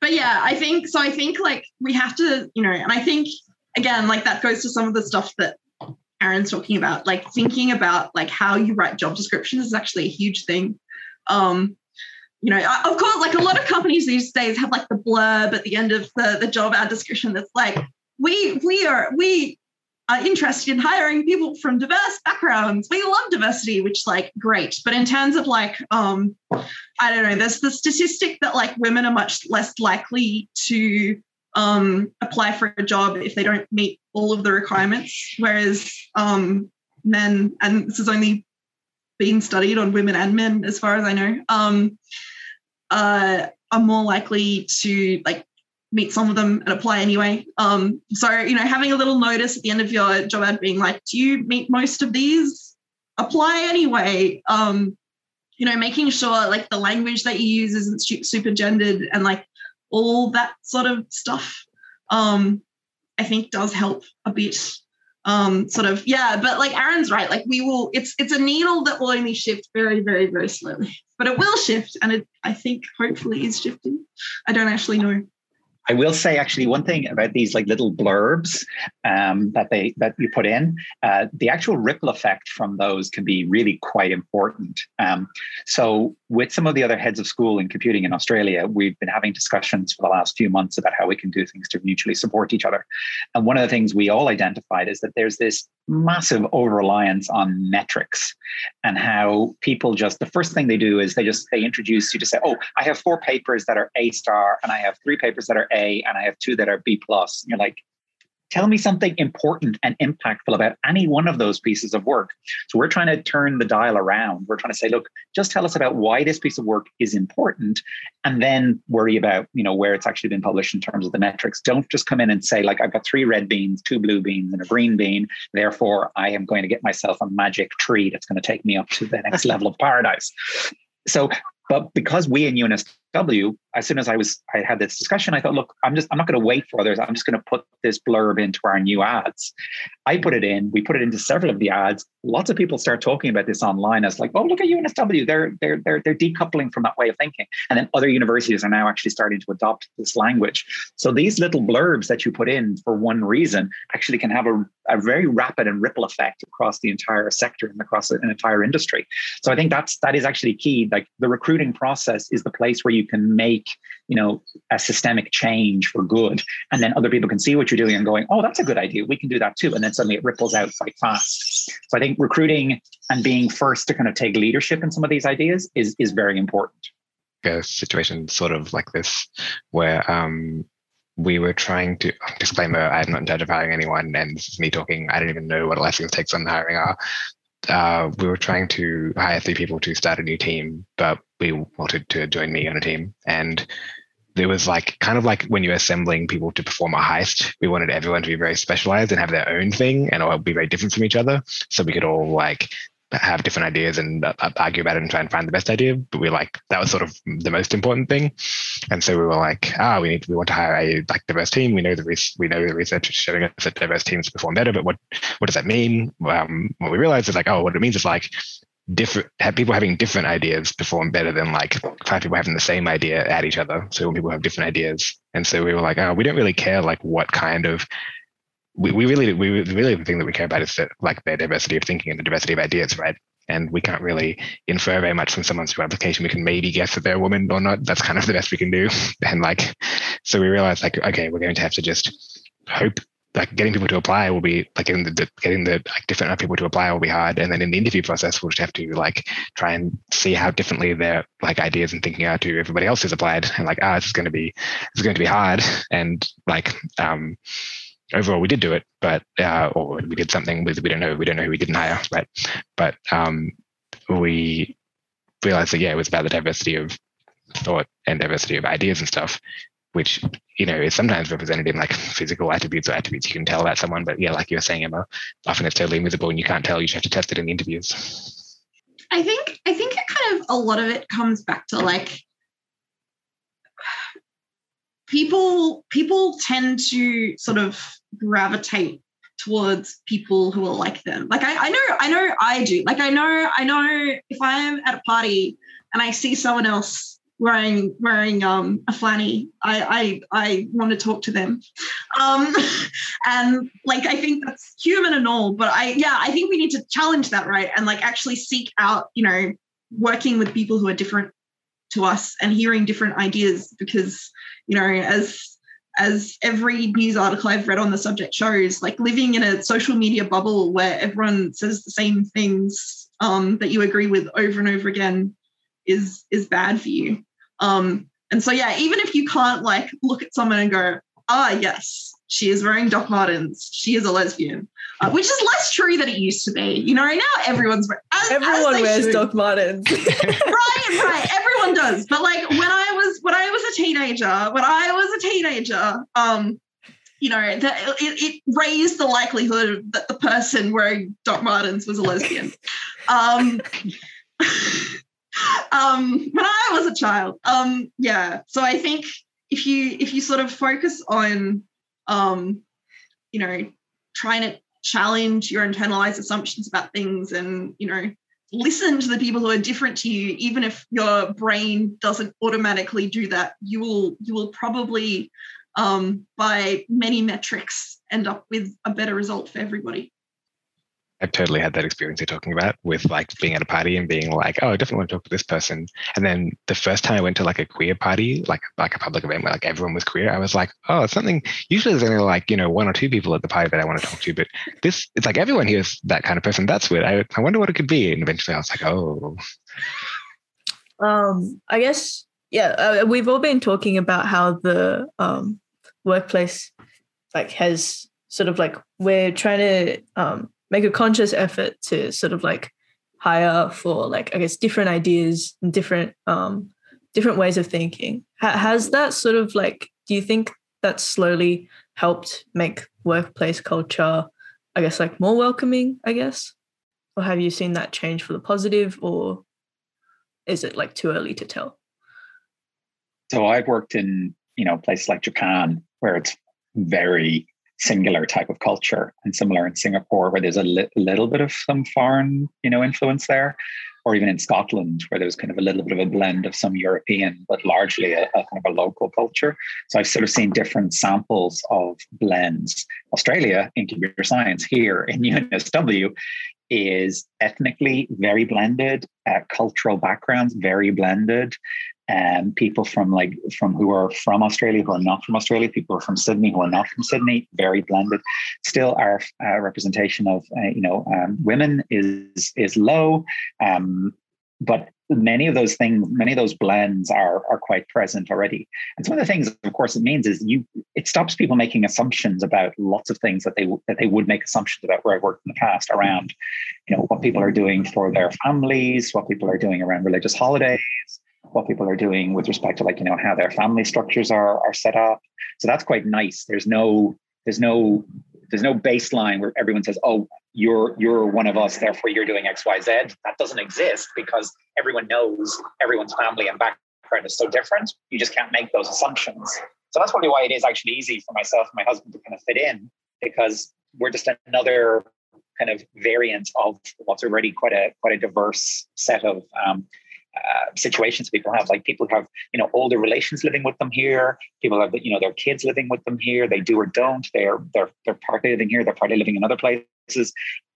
but yeah, I think so. I think like we have to, you know, and I think again, like that goes to some of the stuff that Aaron's talking about, like thinking about like how you write job descriptions is actually a huge thing. Um, you know, of course, like a lot of companies these days have like the blurb at the end of the, the job ad description that's like, we we are we are interested in hiring people from diverse backgrounds. We love diversity, which like great. But in terms of like, um, I don't know, there's the statistic that like women are much less likely to um, apply for a job if they don't meet all of the requirements, whereas um, men, and this has only been studied on women and men as far as I know, um, uh, are more likely to like meet some of them and apply anyway. Um, so, you know, having a little notice at the end of your job ad being like, do you meet most of these? Apply anyway. Um, you know, making sure like the language that you use isn't super gendered and like all that sort of stuff, um, I think does help a bit. Um, sort of, yeah, but like Aaron's right, like we will, it's it's a needle that will only shift very, very, very slowly, but it will shift, and it I think hopefully is shifting. I don't actually know. I will say actually one thing about these like little blurbs um, that they that you put in. Uh, the actual ripple effect from those can be really quite important. Um, so with some of the other heads of school in computing in Australia, we've been having discussions for the last few months about how we can do things to mutually support each other. And one of the things we all identified is that there's this massive over reliance on metrics and how people just the first thing they do is they just they introduce you to say, oh, I have four papers that are A star and I have three papers that are A a and I have two that are B plus. You're like, tell me something important and impactful about any one of those pieces of work. So we're trying to turn the dial around. We're trying to say, look, just tell us about why this piece of work is important and then worry about, you know, where it's actually been published in terms of the metrics. Don't just come in and say like I've got three red beans, two blue beans and a green bean, therefore I am going to get myself a magic tree that's going to take me up to the next level of paradise. So but because we in UNSW as soon as I was I had this discussion, I thought, look, I'm just I'm not going to wait for others. I'm just going to put this blurb into our new ads. I put it in. We put it into several of the ads. Lots of people start talking about this online as like, oh, look at UNSW. They're they're they're they're decoupling from that way of thinking. And then other universities are now actually starting to adopt this language. So these little blurbs that you put in for one reason actually can have a, a very rapid and ripple effect across the entire sector and across an entire industry. So I think that's that is actually key. Like the recruiting process is the place where you can make you know a systemic change for good. And then other people can see what you're doing and going oh that's a good idea. We can do that too. And then suddenly it ripples out quite fast. So i think recruiting and being first to kind of take leadership in some of these ideas is is very important. A situation sort of like this where um we were trying to disclaimer i'm not in charge of hiring anyone and this is me talking i don't even know what Atlassian's takes on hiring are uh, we were trying to hire three people to start a new team, but we wanted to join me on a team. And there was like kind of like when you're assembling people to perform a heist, we wanted everyone to be very specialized and have their own thing and all be very different from each other. So we could all like have different ideas and uh, argue about it and try and find the best idea. But we like that was sort of the most important thing, and so we were like, ah, we need we want to hire a like diverse team. We know the re- we know the research is showing us that diverse teams perform better. But what what does that mean? Um, what we realized is like, oh, what it means is like different have people having different ideas perform better than like five people having the same idea at each other. So when people have different ideas, and so we were like, oh, we don't really care like what kind of we, we really we really the thing that we care about is that like the diversity of thinking and the diversity of ideas, right? And we can't really infer very much from someone's application. We can maybe guess that they're a woman or not. That's kind of the best we can do. And like, so we realized like, okay, we're going to have to just hope like getting people to apply will be like getting the getting the like different people to apply will be hard and then in the interview process we'll just have to like try and see how differently their like ideas and thinking are to everybody else who's applied and like ah oh, this is going to be it's going to be hard and like um overall we did do it, but uh, or we did something with we don't know we don't know who we didn't hire, right? But um, we realized that yeah, it was about the diversity of thought and diversity of ideas and stuff, which you know is sometimes represented in like physical attributes or attributes you can tell about someone. But yeah, like you were saying, Emma, often it's totally invisible and you can't tell. You just have to test it in the interviews. I think I think it kind of a lot of it comes back to like people people tend to sort of gravitate towards people who are like them. Like I, I know, I know I do. Like I know, I know if I am at a party and I see someone else wearing wearing um a flanny, I I I want to talk to them. Um and like I think that's human and all, but I yeah, I think we need to challenge that, right? And like actually seek out, you know, working with people who are different to us and hearing different ideas because, you know, as as every news article I've read on the subject shows, like living in a social media bubble where everyone says the same things um, that you agree with over and over again is is bad for you. Um, and so yeah, even if you can't like look at someone and go, ah yes, she is wearing Doc Martens, she is a lesbian, uh, which is less true than it used to be. You know, now everyone's everyone as wears should. Doc Martens. right, right. Everyone does. But like when I was when I was a teenager, when I was a teenager, um, you know, the, it, it, raised the likelihood that the person wearing Doc Martens was a lesbian. um, um, when I was a child, um, yeah. So I think if you if you sort of focus on, um, you know, trying to challenge your internalized assumptions about things and you know listen to the people who are different to you. Even if your brain doesn't automatically do that you will you will probably um, by many metrics end up with a better result for everybody I've totally had that experience you're talking about with like being at a party and being like, oh, I definitely want to talk to this person. And then the first time I went to like a queer party, like like a public event where like everyone was queer, I was like, oh, it's something. Usually there's only like you know one or two people at the party that I want to talk to, but this it's like everyone here is that kind of person. That's weird. I I wonder what it could be. And eventually I was like, oh. Um, I guess yeah. Uh, we've all been talking about how the um workplace like has sort of like we're trying to um make a conscious effort to sort of like hire for like I guess different ideas and different um different ways of thinking. has that sort of like do you think that slowly helped make workplace culture I guess like more welcoming, I guess? Or have you seen that change for the positive or is it like too early to tell? So I've worked in, you know, places like Japan where it's very singular type of culture and similar in Singapore where there's a li- little bit of some foreign you know influence there or even in Scotland where there's kind of a little bit of a blend of some European but largely a, a kind of a local culture. So I've sort of seen different samples of blends. Australia in computer science here in UNSW is ethnically very blended, uh, cultural backgrounds very blended, and people from like from who are from Australia who are not from Australia, people are from Sydney who are not from Sydney, very blended. Still, our uh, representation of uh, you know um, women is is low, um, but many of those things, many of those blends are are quite present already. And some of the things, of course, it means is you it stops people making assumptions about lots of things that they that they would make assumptions about where I worked in the past around, you know, what people are doing for their families, what people are doing around religious holidays what people are doing with respect to like you know how their family structures are are set up. So that's quite nice. There's no there's no there's no baseline where everyone says oh you're you're one of us therefore you're doing xyz that doesn't exist because everyone knows everyone's family and background is so different. You just can't make those assumptions. So that's probably why it is actually easy for myself and my husband to kind of fit in because we're just another kind of variant of what's already quite a quite a diverse set of um, uh, situations people have like people have you know older relations living with them here people have you know their kids living with them here they do or don't they're they're they're partly living here they're partly living in other places.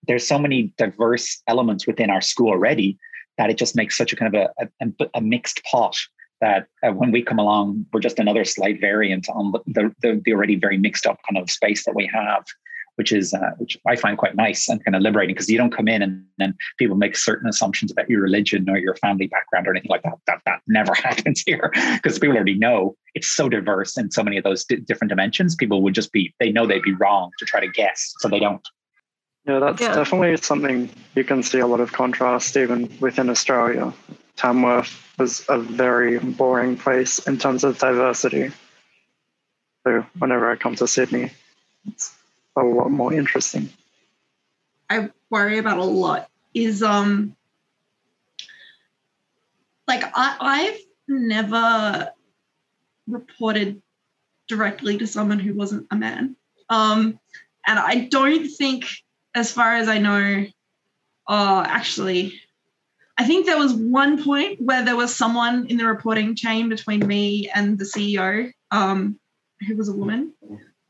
There's so many diverse elements within our school already that it just makes such a kind of a, a, a mixed pot that uh, when we come along we're just another slight variant on the, the, the already very mixed up kind of space that we have which is uh, which I find quite nice and kind of liberating because you don't come in and then people make certain assumptions about your religion or your family background or anything like that. That that never happens here because people already know it's so diverse in so many of those d- different dimensions. People would just be they know they'd be wrong to try to guess, so they don't. Yeah, that's yeah. definitely something you can see a lot of contrast even within Australia. Tamworth was a very boring place in terms of diversity. So whenever I come to Sydney, it's a lot more interesting. I worry about a lot is um like I, I've never reported directly to someone who wasn't a man. Um and I don't think, as far as I know, uh actually I think there was one point where there was someone in the reporting chain between me and the CEO, um, who was a woman,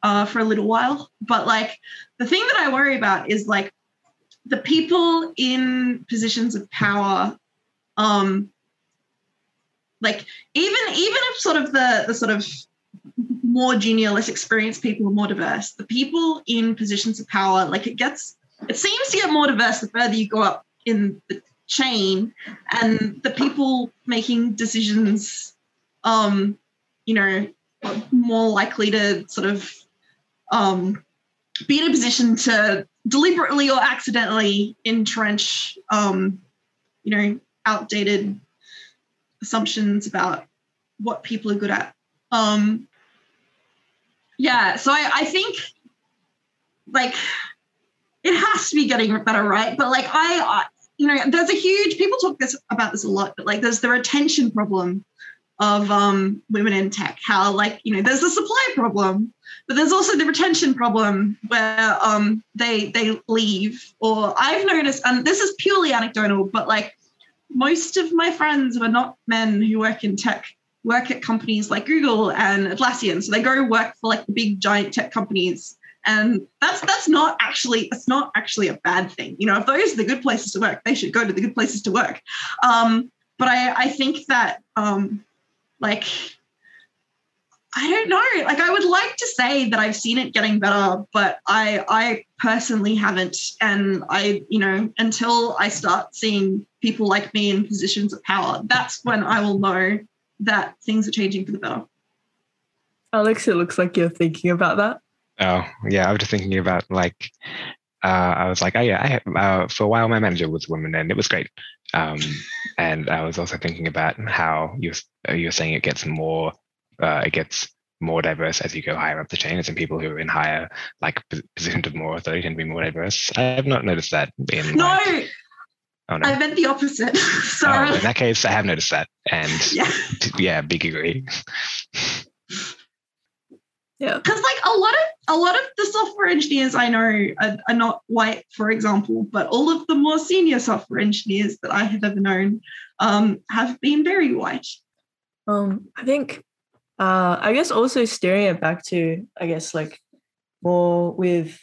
uh, for a little while. But like the thing that I worry about is like the people in positions of power, um, like even even if sort of the the sort of more junior, less experienced people are more diverse, the people in positions of power, like it gets it seems to get more diverse the further you go up in the chain and the people making decisions um you know more likely to sort of um be in a position to deliberately or accidentally entrench um you know outdated assumptions about what people are good at um yeah so i i think like it has to be getting better right but like i, I you know, there's a huge people talk this about this a lot, but like there's the retention problem of um, women in tech. How like you know, there's the supply problem, but there's also the retention problem where um, they they leave. Or I've noticed, and this is purely anecdotal, but like most of my friends who are not men who work in tech work at companies like Google and Atlassian. So they go work for like the big giant tech companies and that's that's not actually it's not actually a bad thing you know if those are the good places to work they should go to the good places to work um, but i i think that um, like i don't know like i would like to say that i've seen it getting better but i i personally haven't and i you know until i start seeing people like me in positions of power that's when i will know that things are changing for the better alex it looks like you're thinking about that Oh, yeah. I was just thinking about like, uh, I was like, oh yeah, I, uh, for a while my manager was a woman and it was great. Um, and I was also thinking about how you uh, you're saying it gets more, uh, it gets more diverse as you go higher up the chain. It's in people who are in higher like positions of more authority tend to be more diverse. I have not noticed that in no. Like, oh, no. I meant the opposite. Sorry. Oh, in that case, I have noticed that, and yeah, yeah big agree. Yeah. Because like a lot of a lot of the software engineers I know are, are, not white, for example, but all of the more senior software engineers that I have ever known um, have been very white. Um, I think uh, I guess also steering it back to I guess like more with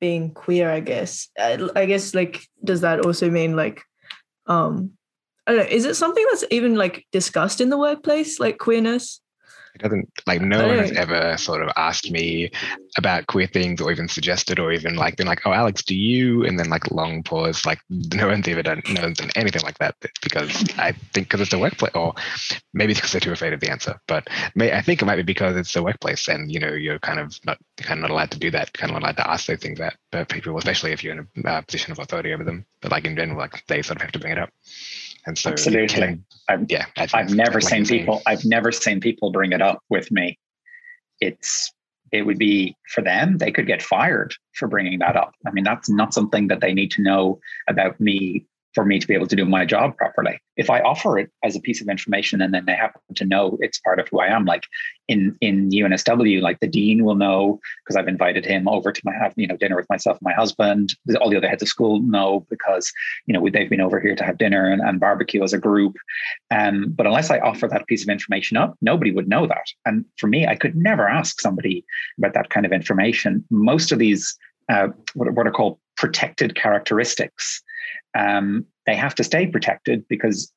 being queer. I guess I, I guess like does that also mean like um I don't know, is it something that's even like discussed in the workplace, like queerness? It doesn't like no one has ever sort of asked me about queer things or even suggested or even like been like, oh Alex, do you? And then like long pause, like no one's ever done no one's done anything like that because I think because it's a workplace or maybe it's because they're too afraid of the answer. But may, I think it might be because it's the workplace and you know you're kind of not kind of not allowed to do that, kind of not allowed to ask those things that people, especially if you're in a uh, position of authority over them. But like in general, like they sort of have to bring it up. And so absolutely, can, I've, yeah, I've never like seen people. I've never seen people bring it up with me. It's it would be for them. They could get fired for bringing that up. I mean, that's not something that they need to know about me for me to be able to do my job properly. If I offer it as a piece of information and then they happen to know it's part of who I am, like in in UNSW, like the dean will know because I've invited him over to my have you know dinner with myself and my husband. All the other heads of school know because you know they've been over here to have dinner and, and barbecue as a group. Um, but unless I offer that piece of information up, nobody would know that. And for me, I could never ask somebody about that kind of information. Most of these uh, what, what are called protected characteristics um, they have to stay protected because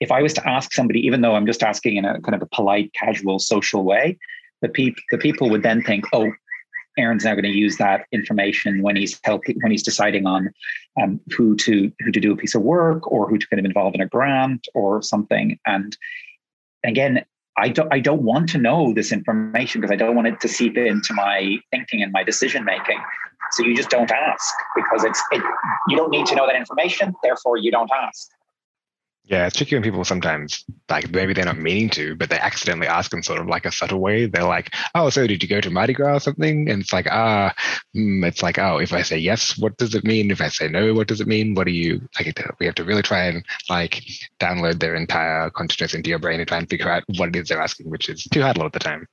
if I was to ask somebody, even though I'm just asking in a kind of a polite, casual, social way, the people the people would then think, oh, Aaron's now going to use that information when he's helping when he's deciding on um, who to who to do a piece of work or who to kind of involve in a grant or something. And again, I don't I don't want to know this information because I don't want it to seep into my thinking and my decision making. So you just don't ask because it's it, you don't need to know that information. Therefore, you don't ask. Yeah, it's tricky when people sometimes like maybe they're not meaning to, but they accidentally ask in sort of like a subtle way. They're like, "Oh, so did you go to Mardi Gras or something?" And it's like, ah, mm, it's like, oh, if I say yes, what does it mean? If I say no, what does it mean? What do you like? We have to really try and like download their entire consciousness into your brain and try and figure out what it is they're asking, which is too hard a lot of the time.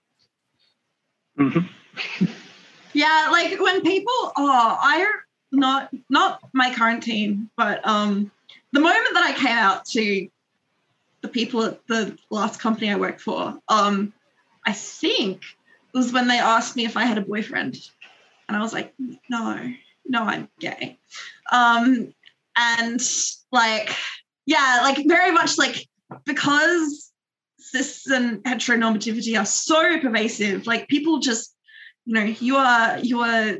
Mm-hmm. Yeah, like when people, oh, I not not my current team, but um the moment that I came out to the people at the last company I worked for, um, I think it was when they asked me if I had a boyfriend. And I was like, no, no, I'm gay. Um, and like, yeah, like very much like because cis and heteronormativity are so pervasive, like people just, you know, you are you are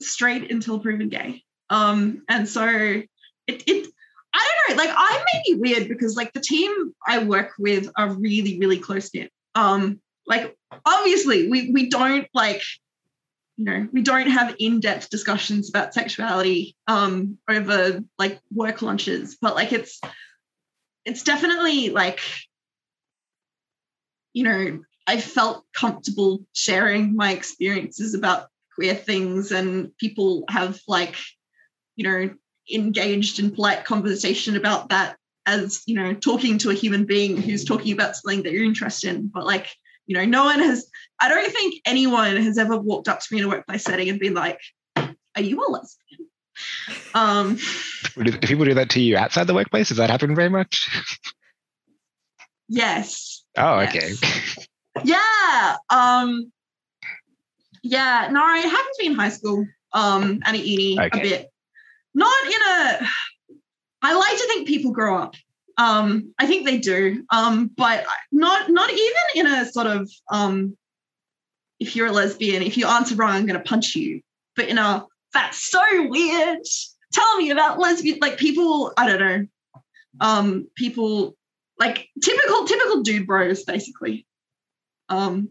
straight until proven gay. Um, and so it it I don't know, like I may be weird because like the team I work with are really, really close knit. Um, like obviously we we don't like, you know, we don't have in-depth discussions about sexuality um over like work lunches, but like it's it's definitely like, you know, I felt comfortable sharing my experiences about queer things and people have like, you know, engaged in polite conversation about that as you know talking to a human being who's talking about something that you're interested in. But like you know no one has i don't think anyone has ever walked up to me in a workplace setting and been like are you a lesbian? Um do people do that to you outside the workplace does that happen very much? Yes. Oh yes. okay. Yeah um yeah no it happened to me in high school um and at uni okay. a bit not in a I like to think people grow up. Um, I think they do. Um, but not not even in a sort of um, if you're a lesbian, if you answer wrong, I'm gonna punch you. But in a that's so weird. Tell me about lesbian like people, I don't know. Um, people like typical typical dude bros, basically. Um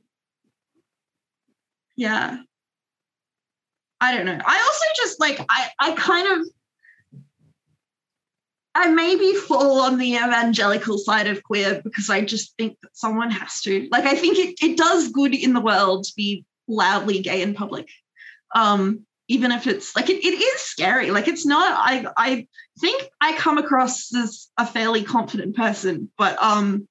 yeah. I don't know. I also just like I I kind of I maybe fall on the evangelical side of queer because I just think that someone has to. Like I think it it does good in the world to be loudly gay in public. Um, even if it's like it, it is scary. Like it's not I I think I come across as a fairly confident person, but um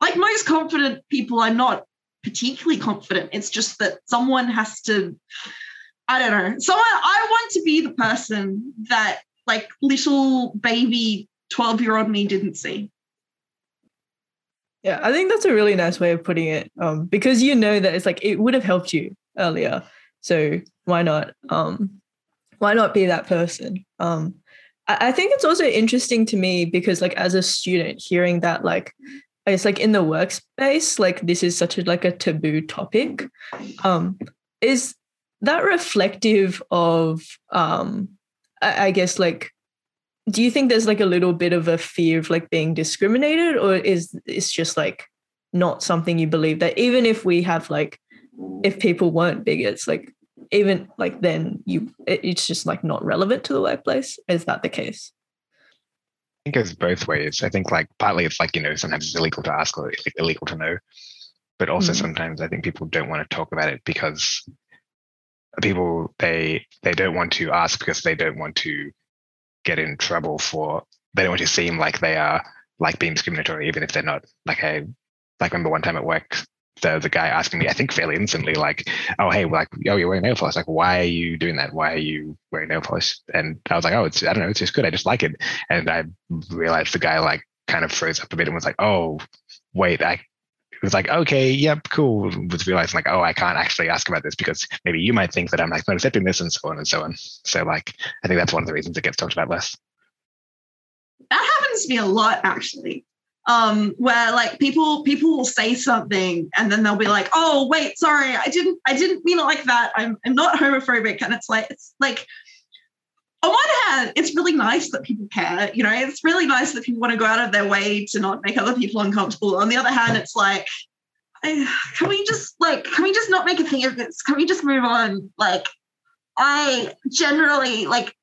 like most confident people, I'm not particularly confident. It's just that someone has to I don't know. So I, want to be the person that like little baby 12 year old me didn't see. Yeah, I think that's a really nice way of putting it. Um, because you know that it's like it would have helped you earlier. So why not? Um, why not be that person? Um, I, I think it's also interesting to me because like as a student, hearing that like it's like in the workspace, like this is such a like a taboo topic. Um, is that reflective of um I, I guess like do you think there's like a little bit of a fear of like being discriminated or is it's just like not something you believe that even if we have like if people weren't bigots like even like then you it's just like not relevant to the workplace? Is that the case? I think it's both ways. I think like partly it's like you know sometimes it's illegal to ask or illegal to know but also mm-hmm. sometimes i think people don't want to talk about it because people they they don't want to ask because they don't want to get in trouble for they don't want to seem like they are like being discriminatory even if they're not like I like remember one time at work the the guy asking me I think fairly instantly like oh hey like oh you're wearing nail polish like why are you doing that? Why are you wearing nail polish? And I was like oh it's I don't know it's just good I just like it. And I realized the guy like kind of froze up a bit and was like oh wait I was like, okay, yep, cool. Was realizing like, oh, I can't actually ask about this because maybe you might think that I'm like not accepting this and so on and so on. So like, I think that's one of the reasons it gets talked about less. That happens to me a lot actually. Um, where like people people will say something and then they'll be like, oh wait, sorry, I didn't I didn't mean it like that. I'm I'm not homophobic. And it's like it's like on one hand, it's really nice that people care. You know, it's really nice that people want to go out of their way to not make other people uncomfortable. On the other hand, it's like, can we just like, can we just not make a thing of this? Can we just move on? Like, I generally like,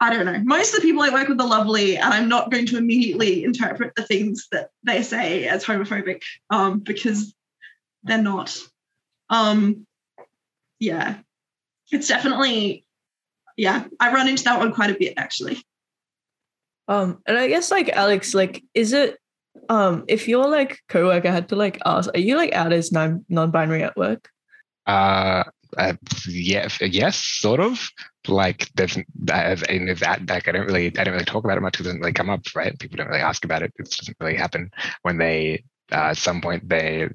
I don't know. Most of the people I work with are lovely, and I'm not going to immediately interpret the things that they say as homophobic um, because they're not. Um, yeah, it's definitely, yeah, I run into that one quite a bit actually. Um, and I guess like Alex, like, is it um if your like coworker had to like ask, are you like out as non non-binary at work? Uh, uh yeah, yes, sort of. Like there's as in that like I don't really I don't really talk about it much. It doesn't really come up, right? People don't really ask about it. It doesn't really happen when they uh, at some point they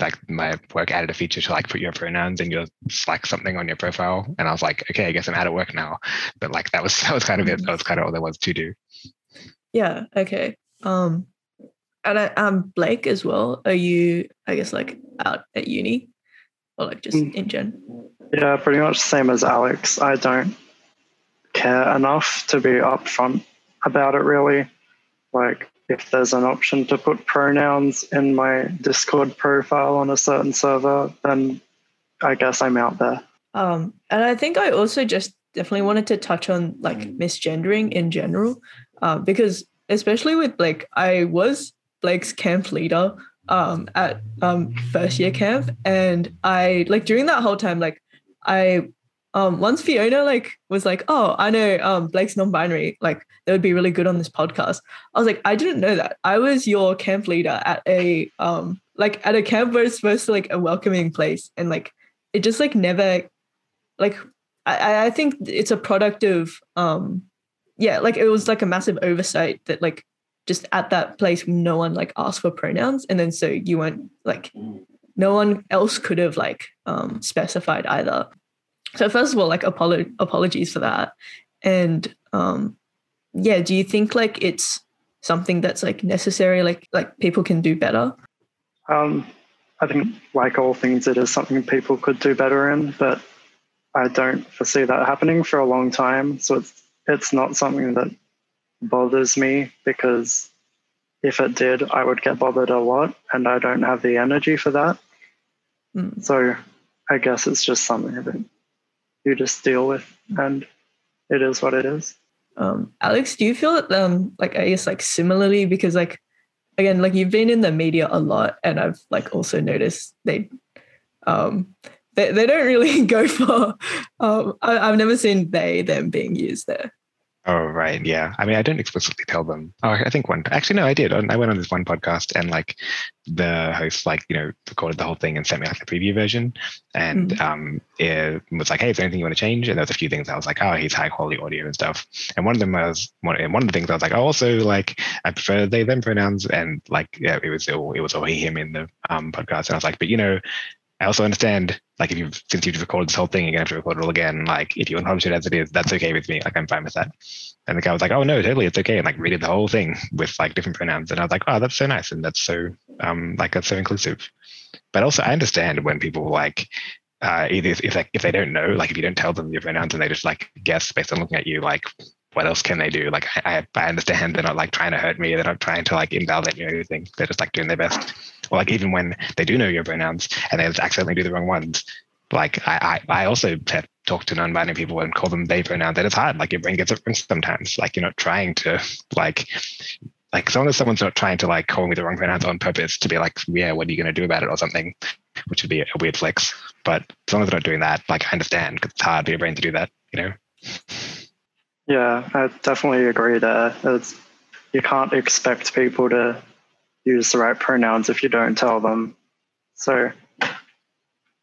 like my work added a feature to like put your pronouns in your Slack something on your profile, and I was like, okay, I guess I'm out of work now. But like that was that was kind of it. That was kind of all there was to do. Yeah. Okay. Um, and I, um, Blake as well. Are you? I guess like out at uni, or like just Mm. in gen. Yeah, pretty much same as Alex. I don't care enough to be upfront about it, really. Like, if there's an option to put pronouns in my Discord profile on a certain server, then I guess I'm out there. Um, and I think I also just definitely wanted to touch on like misgendering in general, uh, because especially with Blake, I was Blake's camp leader um, at um, first year camp, and I like during that whole time, like I um, once Fiona like was like, "Oh, I know um, Blake's non-binary. Like, they would be really good on this podcast." I was like, "I didn't know that. I was your camp leader at a um, like at a camp where it's supposed to like a welcoming place, and like it just like never like I, I think it's a product of um yeah like it was like a massive oversight that like just at that place no one like asked for pronouns and then so you weren't like no one else could have like um specified either so first of all like apolo- apologies for that and um yeah do you think like it's something that's like necessary like like people can do better Um, I think, like all things, it is something people could do better in, but I don't foresee that happening for a long time. So it's it's not something that bothers me because if it did, I would get bothered a lot, and I don't have the energy for that. Mm. So I guess it's just something that you just deal with, and it is what it is. Um, Alex, do you feel that um like I guess like similarly because like again like you've been in the media a lot and I've like also noticed they um they, they don't really go for um I, I've never seen they them being used there. Oh right, yeah. I mean, I don't explicitly tell them. Oh, I think one. Actually, no, I did. I went on this one podcast, and like the host, like you know, recorded the whole thing and sent me like the preview version, and um, it was like, hey, is there anything you want to change? And there was a few things I was like, oh, he's high quality audio and stuff. And one of them was one. And one of the things I was like, oh, also like I prefer they them pronouns, and like yeah, it was all it was all he him in the um podcast, and I was like, but you know. I also understand, like, if you've since you've recorded this whole thing, you're gonna have to record it all again. Like, if you want to publish it as it is, that's okay with me. Like, I'm fine with that. And the guy was like, "Oh no, totally, it's okay." And like redid the whole thing with like different pronouns. And I was like, "Oh, that's so nice, and that's so um like that's so inclusive." But also, I understand when people like uh either if if, if they don't know, like if you don't tell them your pronouns and they just like guess based on looking at you, like what else can they do? Like I I understand they're not like trying to hurt me, they're not trying to like invalidate me or anything. They're just like doing their best. Or like even when they do know your pronouns and they accidentally do the wrong ones, like I, I, I also have talked to non-binary people and call them they pronouns and it's hard. Like your brain gets it sometimes. Like you're not trying to like like as long as someone's not trying to like call me the wrong pronouns on purpose to be like yeah what are you going to do about it? or something which would be a weird flex. But as long as they're not doing that like i understand because it's hard for your brain to do that you know? Yeah, I definitely agree there. It's, you can't expect people to use the right pronouns if you don't tell them. So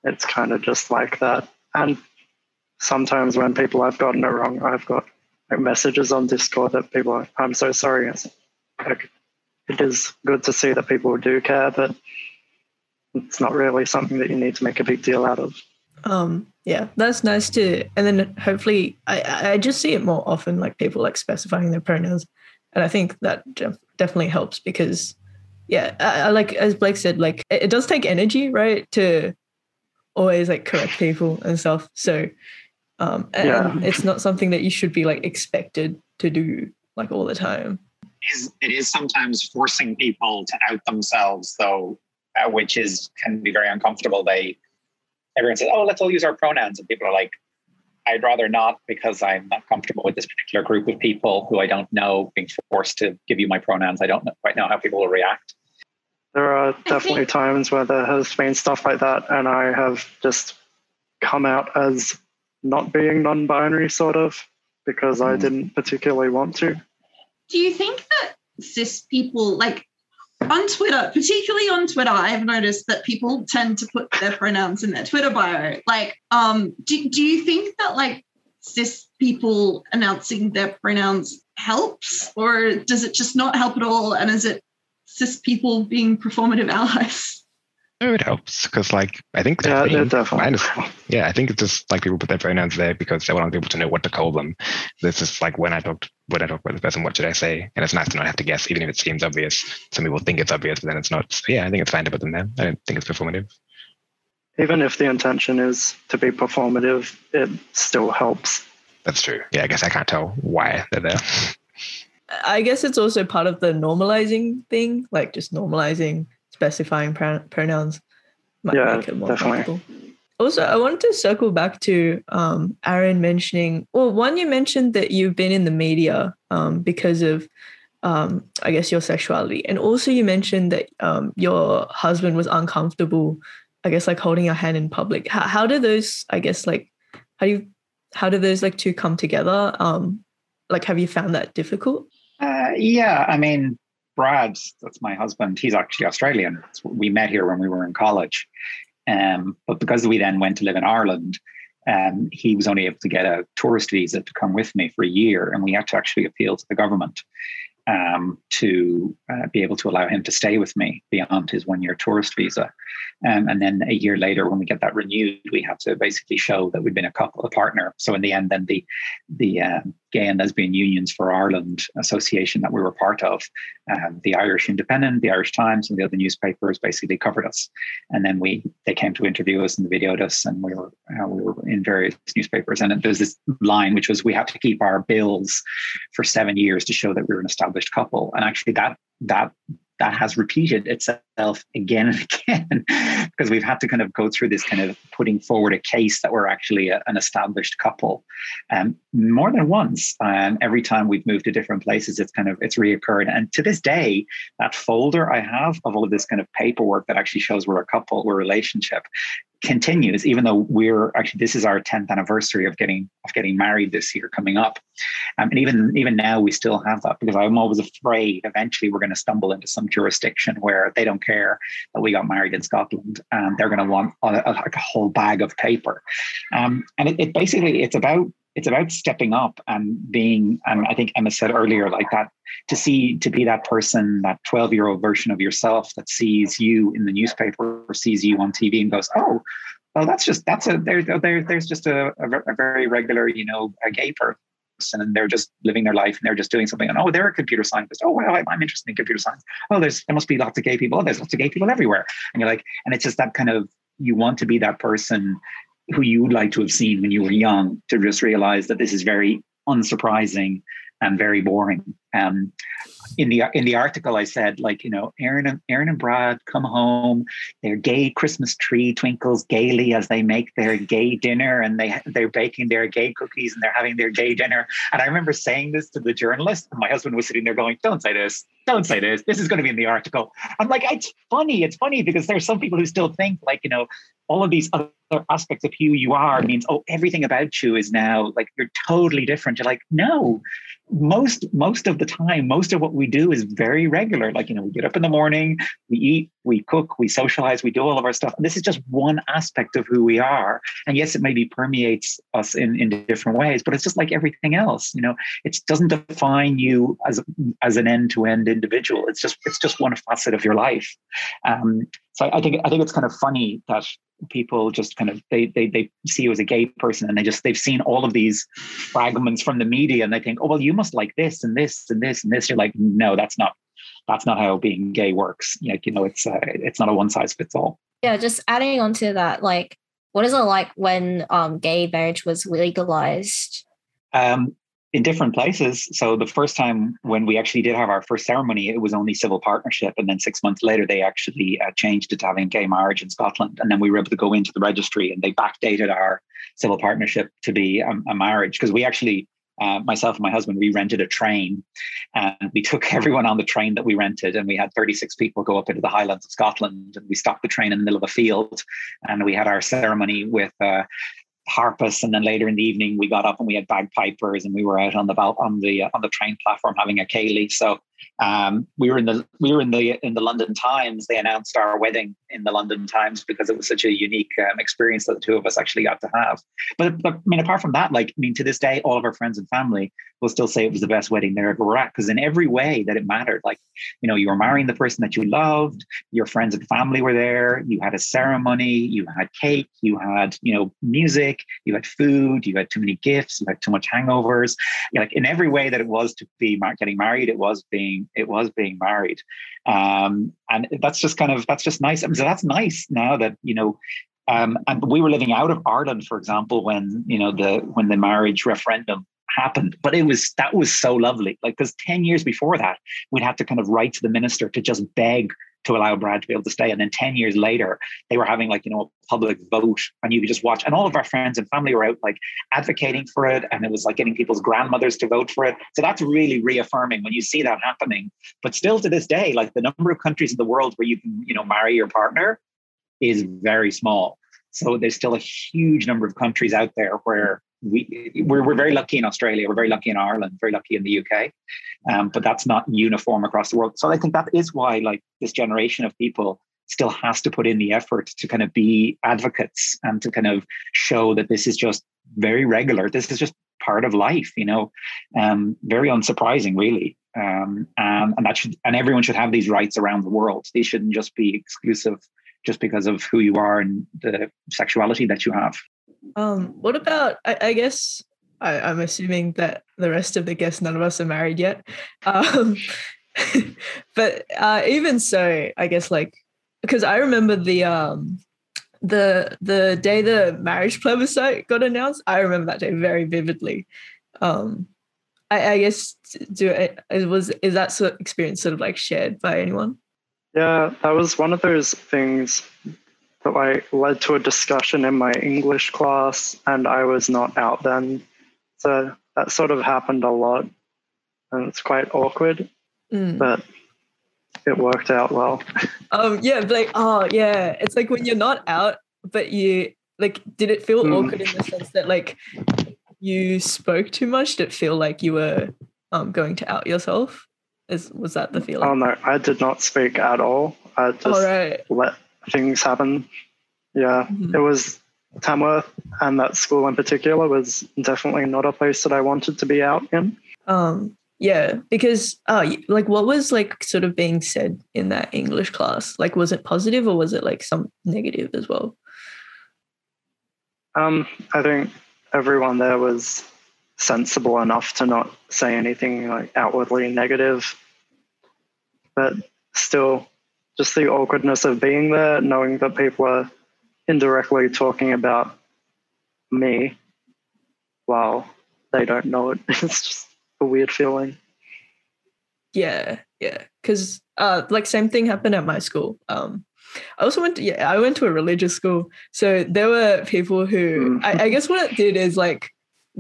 it's kind of just like that. And sometimes when people have gotten it wrong, I've got like, messages on Discord that people are, I'm so sorry. Like, it is good to see that people do care, but it's not really something that you need to make a big deal out of. Um yeah, that's nice to and then hopefully I I just see it more often like people like specifying their pronouns. And I think that def- definitely helps because yeah, I, I like as Blake said, like it, it does take energy, right, to always like correct people and stuff. So um and Yeah. it's not something that you should be like expected to do like all the time. is it is sometimes forcing people to out themselves though uh, which is can be very uncomfortable they everyone says oh let's all use our pronouns and people are like I'd rather not because I'm not comfortable with this particular group of people who I don't know being forced to give you my pronouns. I don't quite know how people will react. There are definitely times where there has been stuff like that, and I have just come out as not being non binary, sort of, because I Mm. didn't particularly want to. Do you think that cis people, like on Twitter, particularly on Twitter, I've noticed that people tend to put their pronouns in their Twitter bio. Like, um, do, do you think that like cis people announcing their pronouns helps, or does it just not help at all? And is it cis people being performative allies? Oh, it helps because, like, I think Yeah, they're yeah, being- definitely. I. Yeah, I think it's just like people put their pronouns there because they want people to know what to call them. This is like when I talked when I talk about this person, what should I say? And it's nice to not have to guess, even if it seems obvious. Some people think it's obvious, but then it's not. So yeah, I think it's fine to put them there. I don't think it's performative. Even if the intention is to be performative, it still helps. That's true. Yeah, I guess I can't tell why they're there. I guess it's also part of the normalizing thing, like just normalizing specifying pro- pronouns might Yeah, make it more definitely. comfortable. Also, I wanted to circle back to um, Aaron mentioning, well, one, you mentioned that you've been in the media um, because of, um, I guess, your sexuality. And also, you mentioned that um, your husband was uncomfortable, I guess, like holding your hand in public. How, how do those, I guess, like, how do you, how do those like two come together? Um, like, have you found that difficult? Yeah, I mean, Brad, that's my husband. He's actually Australian. We met here when we were in college. Um, but because we then went to live in Ireland, um, he was only able to get a tourist visa to come with me for a year, and we had to actually appeal to the government um, to uh, be able to allow him to stay with me beyond his one-year tourist visa. Um, and then a year later, when we get that renewed, we have to basically show that we've been a couple, a partner. So in the end, then the the um, Gay and Lesbian Unions for Ireland association that we were part of, um, the Irish Independent, the Irish Times, and the other newspapers basically covered us. And then we they came to interview us and they videoed us, and we were uh, we were in various newspapers. And there's this line which was we have to keep our bills for seven years to show that we we're an established couple. And actually, that that that has repeated itself again and again because we've had to kind of go through this kind of putting forward a case that we're actually a, an established couple. Um, more than once um, every time we've moved to different places it's kind of it's reoccurred. And to this day that folder i have of all of this kind of paperwork that actually shows we're a couple we're a relationship continues even though we're actually this is our 10th anniversary of getting of getting married this year coming up. Um, and even even now we still have that because i'm always afraid eventually we're going to stumble into some jurisdiction where they don't care that we got married in scotland and they're going to want a, a, like a whole bag of paper. Um, and it, it basically it's about it's about stepping up and being and i think emma said earlier like that to see to be that person that 12 year old version of yourself that sees you in the newspaper or sees you on tv and goes oh well that's just that's a there, there there's just a, a, very regular you know a gay person and they're just living their life and they're just doing something and oh they're a computer scientist. Oh well i'm interested in computer science. Oh there's there must be lots of gay people. Oh there's lots of gay people everywhere. And you're like and it's just that kind of you want to be that person who you would like to have seen when you were young to just realize that this is very unsurprising and very boring. Um, in the in the article, I said like you know, Aaron and Aaron and Brad come home. Their gay Christmas tree twinkles gaily as they make their gay dinner, and they they're baking their gay cookies and they're having their gay dinner. And I remember saying this to the journalist, and my husband was sitting there going, "Don't say this. Don't say this. This is going to be in the article." I'm like, it's funny. It's funny because there's some people who still think like you know all of these other aspects of who you are means oh everything about you is now like you're totally different you're like no most most of the time most of what we do is very regular. Like you know we get up in the morning we eat we cook we socialize we do all of our stuff. This is just one aspect of who we are. And yes it maybe permeates us in in different ways but it's just like everything else you know? It doesn't define you as as an end-to-end individual. It's just it's just one facet of your life. Um so I think I think it's kind of funny that people just kind of they they they see you as a gay person and they just they've seen all of these fragments from the media and they think, oh well, you must like this and this and this and this. You're like, no, that's not that's not how being gay works. Like you know, it's uh, it's not a one size fits all. Yeah, just adding on to that, like, what is it like when um, gay marriage was legalized? Um, in different places. So the first time when we actually did have our first ceremony, it was only civil partnership, and then six months later they actually uh, changed it to having gay marriage in Scotland, and then we were able to go into the registry and they backdated our civil partnership to be a, a marriage because we actually. Uh, myself and my husband, we rented a train and we took everyone on the train that we rented and we had 36 people go up into the Highlands of Scotland and we stopped the train in the middle of a field and we had our ceremony with uh, harpists, and then later in the evening we got up and we had bagpipers, and we were out on the on the uh, on the train platform having a ceilidh. So um, we were in the we were in the in the London Times. They announced our wedding in the London Times because it was such a unique um, experience that the two of us actually got to have. But, but I mean, apart from that, like I mean, to this day, all of our friends and family will still say it was the best wedding they ever were at because in every way that it mattered, like you know, you were marrying the person that you loved, your friends and family were there, you had a ceremony, you had cake, you had you know music, you had food, you had too many gifts, you had too much hangovers. Like in every way that it was to be getting married, it was being it was being married. Um, and that's just kind of that's just nice. I mean, so that's nice now that you know um, and we were living out of Ireland for example when you know the when the marriage referendum happened. But it was that was so lovely. Like because 10 years before that we'd have to kind of write to the minister to just beg to allow Brad to be able to stay. And then 10 years later, they were having like, you know, a public vote and you could just watch. And all of our friends and family were out like advocating for it. And it was like getting people's grandmothers to vote for it. So that's really reaffirming when you see that happening. But still to this day, like the number of countries in the world where you can, you know, marry your partner is very small. So there's still a huge number of countries out there where we we're, we're very lucky in Australia, we're very lucky in Ireland, very lucky in the UK, um, but that's not uniform across the world. So I think that is why like this generation of people still has to put in the effort to kind of be advocates and to kind of show that this is just very regular. This is just part of life, you know, um, very unsurprising, really. Um, and, and that should and everyone should have these rights around the world. These shouldn't just be exclusive just because of who you are and the sexuality that you have. Um, what about? I, I guess I, I'm assuming that the rest of the guests, none of us are married yet. Um, but uh, even so, I guess like because I remember the um, the the day the marriage plebiscite got announced. I remember that day very vividly. Um, I, I guess do it was is that sort of experience sort of like shared by anyone? Yeah, that was one of those things like led to a discussion in my English class, and I was not out then. So that sort of happened a lot, and it's quite awkward, mm. but it worked out well. Um, yeah, like oh yeah, it's like when you're not out, but you like, did it feel mm. awkward in the sense that like you spoke too much? Did it feel like you were um going to out yourself? Is was that the feeling? Oh no, I did not speak at all. I just all right. let things happen. Yeah, mm-hmm. it was Tamworth, and that school in particular was definitely not a place that I wanted to be out in. Um, yeah, because uh, like what was like sort of being said in that English class? Like, was it positive or was it like some negative as well? Um, I think everyone there was sensible enough to not say anything like outwardly negative, but still just the awkwardness of being there, knowing that people are indirectly talking about me while they don't know it. It's just a weird feeling. Yeah, yeah. Cause uh like same thing happened at my school. Um I also went to yeah, I went to a religious school. So there were people who mm. I, I guess what it did is like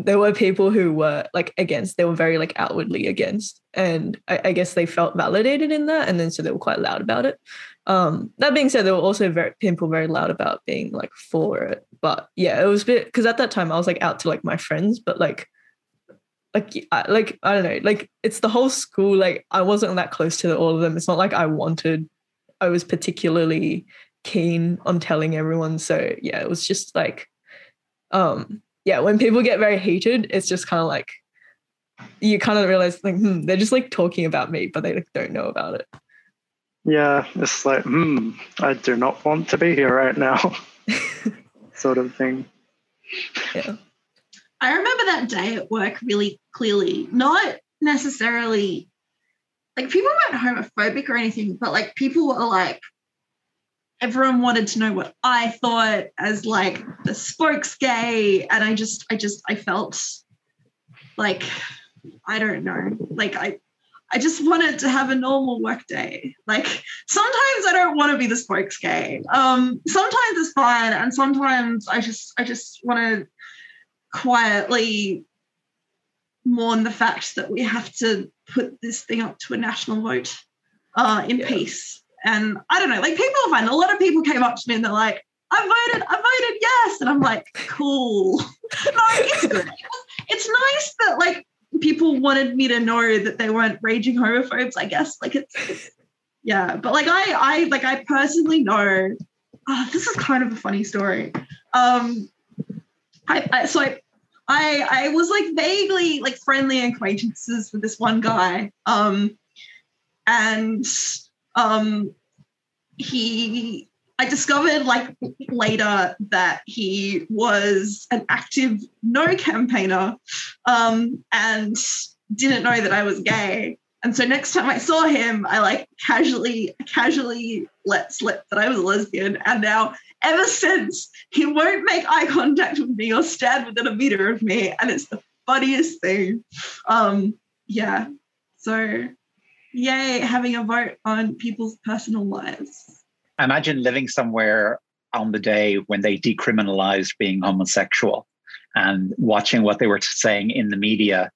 there were people who were like against they were very like outwardly against and I, I, guess they felt validated in that and then so they were quite loud about it. Um that being said there were also very people very loud about being like for it but yeah it was a bit because at that time i was like out to like my friends but like like I, like i don't know like it's the whole school like i wasn't that close to all of them. It's not like i wanted i was particularly keen on telling everyone so yeah it was just like um yeah, when people get very heated, it's just kind of like you kind of realize like hmm, they're just like talking about me, but they like, don't know about it. Yeah, it's like hmm, I do not want to be here right now, sort of thing. Yeah. I remember that day at work really clearly. Not necessarily like people weren't homophobic or anything, but like people were like, everyone wanted to know what I thought as like the spokes gay. And I just, I just, I felt like I don't know. Like I I just wanted to have a normal work day. Like sometimes I don't want to be the spokes gay. Um, sometimes it's fine, and sometimes I just I just want to quietly mourn the fact that we have to put this thing up to a national vote uh, in yeah. peace. And I don't know, like people are fine. A lot of people came up to me and they're like, I voted, I voted yes. And I'm like, cool. no, it's good. It's nice that like people wanted me to know that they weren't raging homophobes, I guess. Like it's, it's yeah. But like I I like I personally know oh, this is kind of a funny story. Um I, I so I I I was like vaguely like friendly acquaintances with this one guy. Um and um he I discovered like later that he was an active no campaigner um, and didn't know that I was gay. And so next time I saw him, I like casually, casually let slip that I was a lesbian. And now, ever since, he won't make eye contact with me or stand within a meter of me. And it's the funniest thing. Um, yeah. So, yay, having a vote on people's personal lives imagine living somewhere on the day when they decriminalized being homosexual and watching what they were saying in the media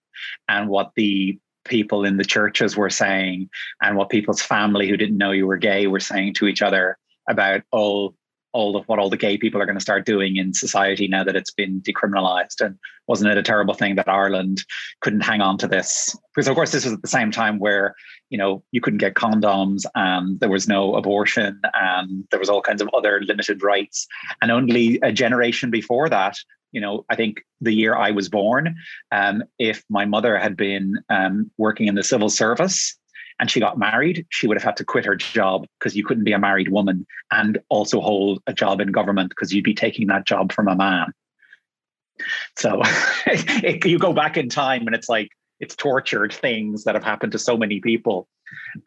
and what the people in the churches were saying and what people's family who didn't know you were gay were saying to each other about oh all of what all the gay people are going to start doing in society now that it's been decriminalized. And wasn't it a terrible thing that Ireland couldn't hang on to this? Because of course this was at the same time where, you know, you couldn't get condoms and there was no abortion and there was all kinds of other limited rights. And only a generation before that, you know, I think the year I was born, um, if my mother had been um, working in the civil service, and she got married, she would have had to quit her job because you couldn't be a married woman and also hold a job in government because you'd be taking that job from a man. So it, you go back in time and it's like it's tortured things that have happened to so many people.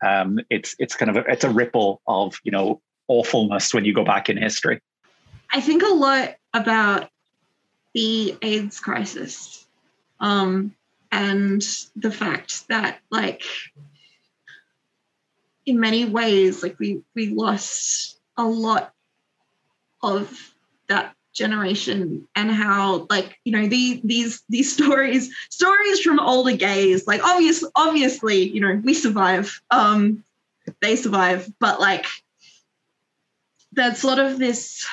Um, it's it's kind of a, it's a ripple of you know awfulness when you go back in history. I think a lot about the AIDS crisis um, and the fact that like in many ways, like we we lost a lot of that generation and how like you know the, these these stories stories from older gays like obviously obviously you know we survive um they survive but like there's sort of this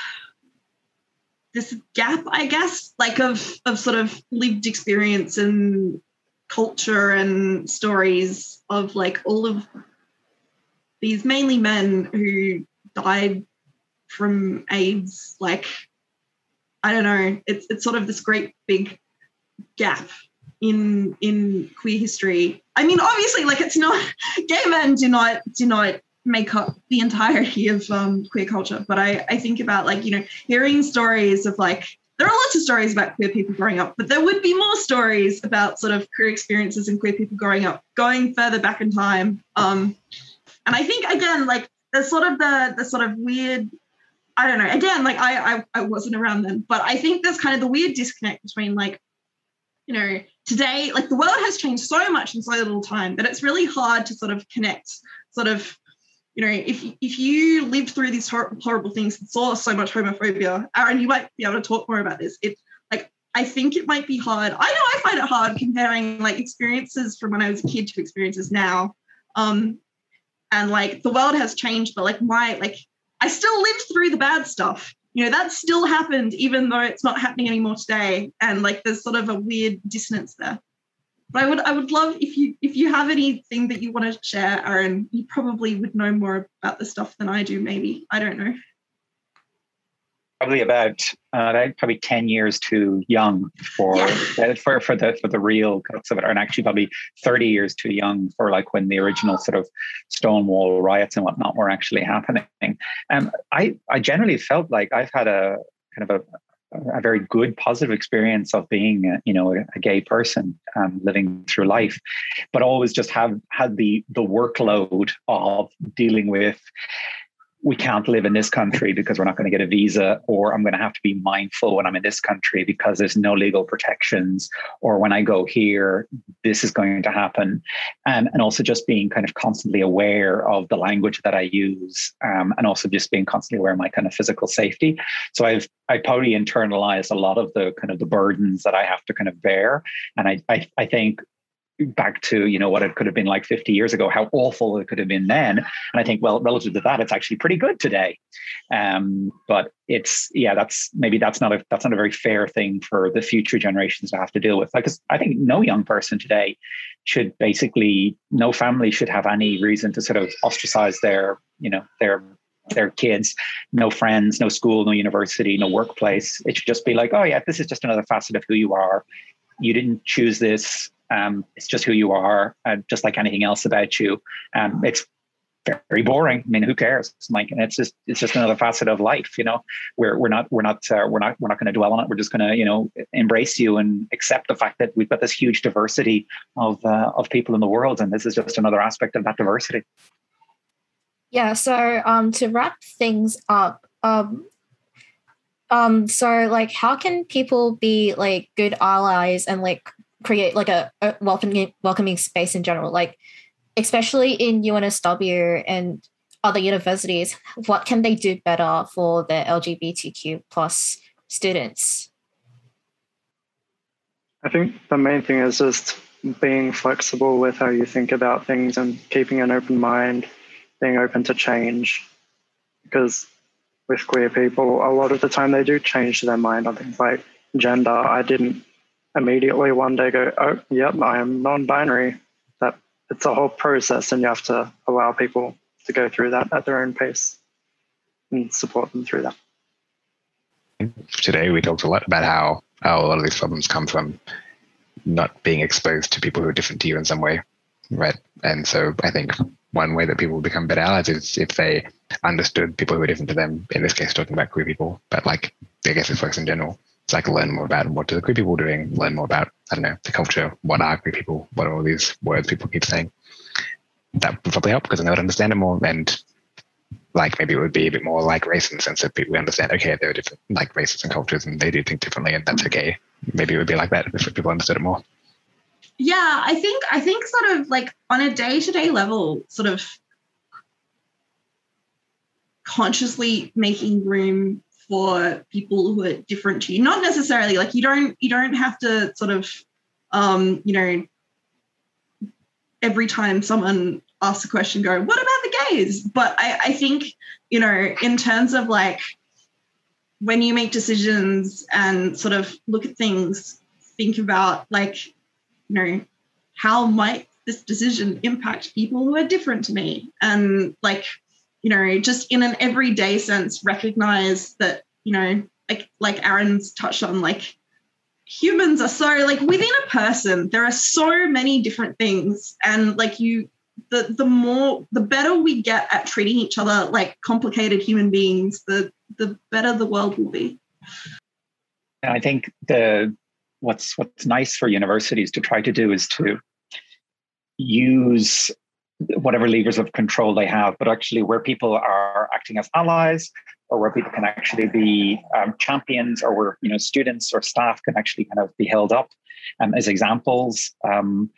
this gap i guess like of of sort of lived experience and culture and stories of like all of these mainly men who died from AIDS. Like, I don't know, it's it's sort of this great big gap in in queer history. I mean, obviously, like it's not gay men do not do not make up the entirety of um, queer culture, but I I think about like you know hearing stories of like there are lots of stories about queer people growing up, but there would be more stories about sort of queer experiences and queer people growing up, going further back in time. Um, and I think again, like the sort of the the sort of weird, I don't know. Again, like I I, I wasn't around then, but I think there's kind of the weird disconnect between like, you know, today, like the world has changed so much in so little time that it's really hard to sort of connect, sort of you know, if if you lived through these hor- horrible things and saw so much homophobia, Aaron, you might be able to talk more about this. It like I think it might be hard. I know I find it hard comparing like experiences from when I was a kid to experiences now. Um, and like the world has changed but like my like i still lived through the bad stuff. You know that still happened even though it's not happening anymore today. And like there's sort of a weird dissonance there. But i would i would love if you if you have anything that you want to share aaron you probably would know more about the stuff than i do maybe. I don't know probably about uh, probably 10 years too young for, yeah. for for the for the real cuts of it and actually probably 30 years too young for like when the original sort of stonewall riots and whatnot were actually happening um i i generally felt like i've had a kind of a, a very good positive experience of being a, you know a, a gay person um, living through life but always just have had the the workload of dealing with we can't live in this country because we're not going to get a visa, or I'm going to have to be mindful when I'm in this country because there's no legal protections, or when I go here, this is going to happen. Um, and also just being kind of constantly aware of the language that I use, um, and also just being constantly aware of my kind of physical safety. So I've I probably internalized a lot of the kind of the burdens that I have to kind of bear, and I I, I think back to you know what it could have been like 50 years ago how awful it could have been then. And i think well relative to that it's actually pretty good today. Um, but it's yeah that's maybe that's not a that's not a very fair thing for the future generations to have to deal with. Because i think no young person today should basically no family should have any reason to sort of ostracize their you know their their kids. No friends no school no university no workplace. It should just be like oh yeah this is just another facet of who you are. You didn't choose this um, it's just who you are, uh, just like anything else about you. Um, it's very boring. I mean, who cares? It's like, it's just it's just another facet of life. You know, we're we're not we're not uh, we're not we're not going to dwell on it. We're just going to you know embrace you and accept the fact that we've got this huge diversity of uh, of people in the world, and this is just another aspect of that diversity. Yeah. So um, to wrap things up, um, um, so like, how can people be like good allies and like create like a, a welcoming welcoming space in general like especially in UNSW and other universities what can they do better for the lgbtq plus students? I think the main thing is just being flexible with how you think about things and keeping an open mind being open to change because with queer people a lot of the time they do change their mind on things like gender. I didn't immediately one day go, oh, yep, I am non-binary. That it's a whole process, and you have to allow people to go through that at their own pace and support them through that. Today, we talked a lot about how, how a lot of these problems come from not being exposed to people who are different to you in some way, right? And so, I think one way that people become better allies is if they understood people who are different to them. In this case, talking about queer people, but like I guess it works in general it's like learn more about what do the queer people doing, learn more about, I don't know, the culture, what are queer people, what are all these words people keep saying. That would probably help because I would understand it more and like maybe it would be a bit more like race in the sense that people understand, okay, there are different like races and cultures and they do think differently and that's okay. Maybe it would be like that if people understood it more. Yeah, I think I think sort of like on a day-to-day level, sort of consciously making room for people who are different to you. Not necessarily like you don't you don't have to sort of um, you know every time someone asks a question go, what about the gays? But I, I think, you know, in terms of like when you make decisions and sort of look at things, think about like, you know, how might this decision impact people who are different to me? And like, you know, just in an everyday sense, recognize that, you know, like like Aaron's touched on, like humans are so like within a person, there are so many different things. And like you the the more the better we get at treating each other like complicated human beings, the the better the world will be. And I think the what's what's nice for universities to try to do is to use whatever levers of control they have, but actually where people are acting as allies or where people can actually be um, champions or where you know students or staff can actually kind of be held up um, as examples. Um,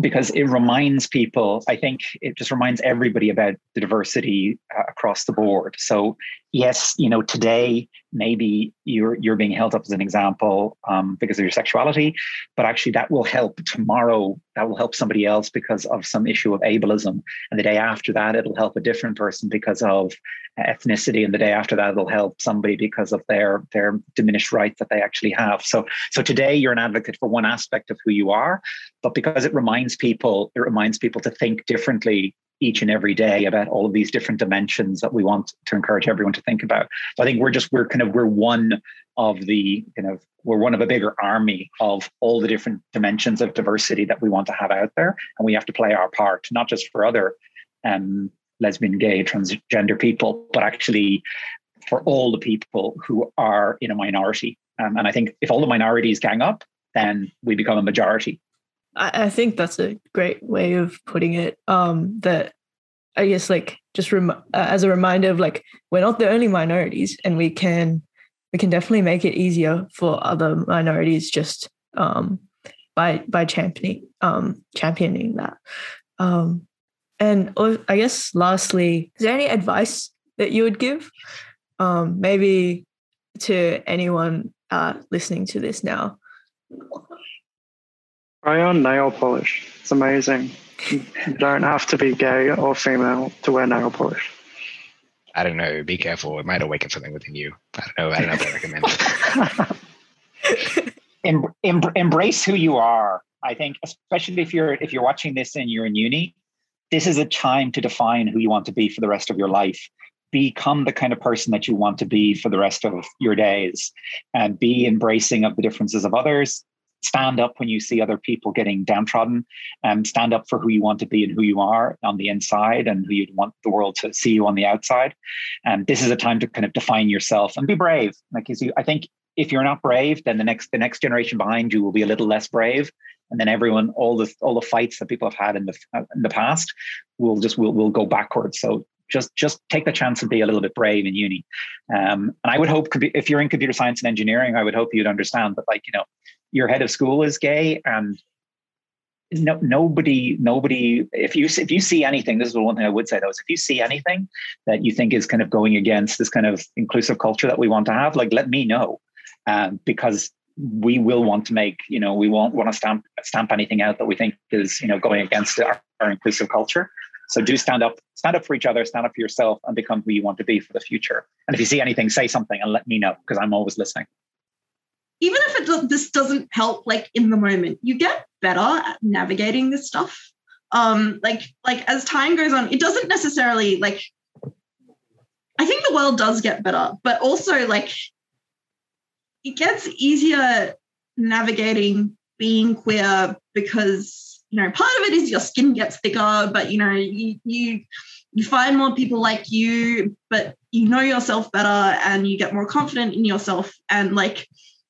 because it reminds people, I think it just reminds everybody about the diversity uh, across the board. So, yes, you know, today maybe you're you're being held up as an example um, because of your sexuality, but actually that will help tomorrow. That will help somebody else because of some issue of ableism, and the day after that, it'll help a different person because of ethnicity, and the day after that, it'll help somebody because of their their diminished rights that they actually have. So, so today you're an advocate for one aspect of who you are, but because it reminds people, it reminds people to think differently each and every day about all of these different dimensions that we want to encourage everyone to think about. So I think we're just we're kind of we're one of the kind of we're one of a bigger army of all the different dimensions of diversity that we want to have out there, and we have to play our part, not just for other um, lesbian, gay, transgender people, but actually for all the people who are in a minority. Um, and I think if all the minorities gang up, then we become a majority. I, I think that's a great way of putting it. Um, that I guess like just rem- uh, as a reminder of like we're not the only minorities, and we can we can definitely make it easier for other minorities just um, by by championing um, championing that. Um, and I guess lastly, is there any advice that you would give, um, maybe to anyone uh, listening to this now? Try on nail polish. It's amazing. You don't have to be gay or female to wear nail polish. I don't know. Be careful. It might awaken something within you. I don't know. I don't know if I recommend. em- em- embrace who you are. I think, especially if you're if you're watching this and you're in uni, this is a time to define who you want to be for the rest of your life. Become the kind of person that you want to be for the rest of your days, and be embracing of the differences of others stand up when you see other people getting downtrodden and stand up for who you want to be and who you are on the inside and who you'd want the world to see you on the outside. And this is a time to kind of define yourself and be brave. Like you i think if you're not brave then the next the next generation behind you will be a little less brave. And then everyone all the all the fights that people have had in the in the past will just will will go backwards. So just just take the chance to be a little bit brave in uni. Um, and i would hope if you're in computer science and engineering i would hope you'd understand that like you know your head of school is gay and no, nobody, nobody. If you if you see anything, this is the one thing I would say though is if you see anything that you think is kind of going against this kind of inclusive culture that we want to have, like let me know, um, because we will want to make you know we won't want to stamp stamp anything out that we think is you know going against our, our inclusive culture. So do stand up, stand up for each other, stand up for yourself, and become who you want to be for the future. And if you see anything, say something and let me know because I'm always listening even if it do- this doesn't help like in the moment you get better at navigating this stuff. Um like like as time goes on it doesn't necessarily like i think the world does get better but also like it gets easier navigating being queer because you know part of it is your skin gets thicker but you know you you you find more people like you but you know yourself better and you get more confident in yourself and like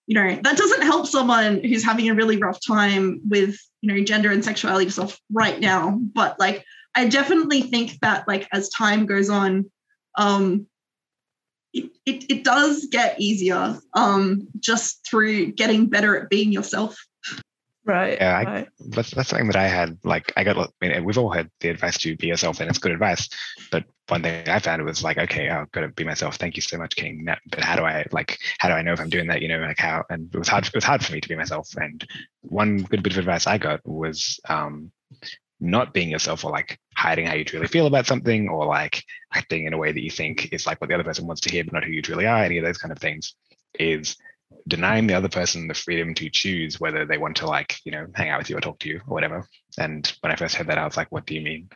you know that doesn't help someone who's having a really rough time with you know gender and sexuality stuff right now. But like i definitely think that like as time goes on um it, it, it does get easier um just through getting better at being yourself Right. Yeah, I, right. that's that's something that I had. Like, I got. I mean, we've all had the advice to be yourself, and it's good advice. But one thing I found was like, okay, I've got to be myself. Thank you so much, King. But how do I like? How do I know if I'm doing that? You know, like how? And it was hard. It was hard for me to be myself. And one good bit of advice I got was um, not being yourself, or like hiding how you truly feel about something, or like acting in a way that you think is like what the other person wants to hear, but not who you truly are. Any of those kind of things is denying the other person the freedom to choose whether they want to like you know hang out with you or talk to you or whatever and when i first heard that i was like what do you mean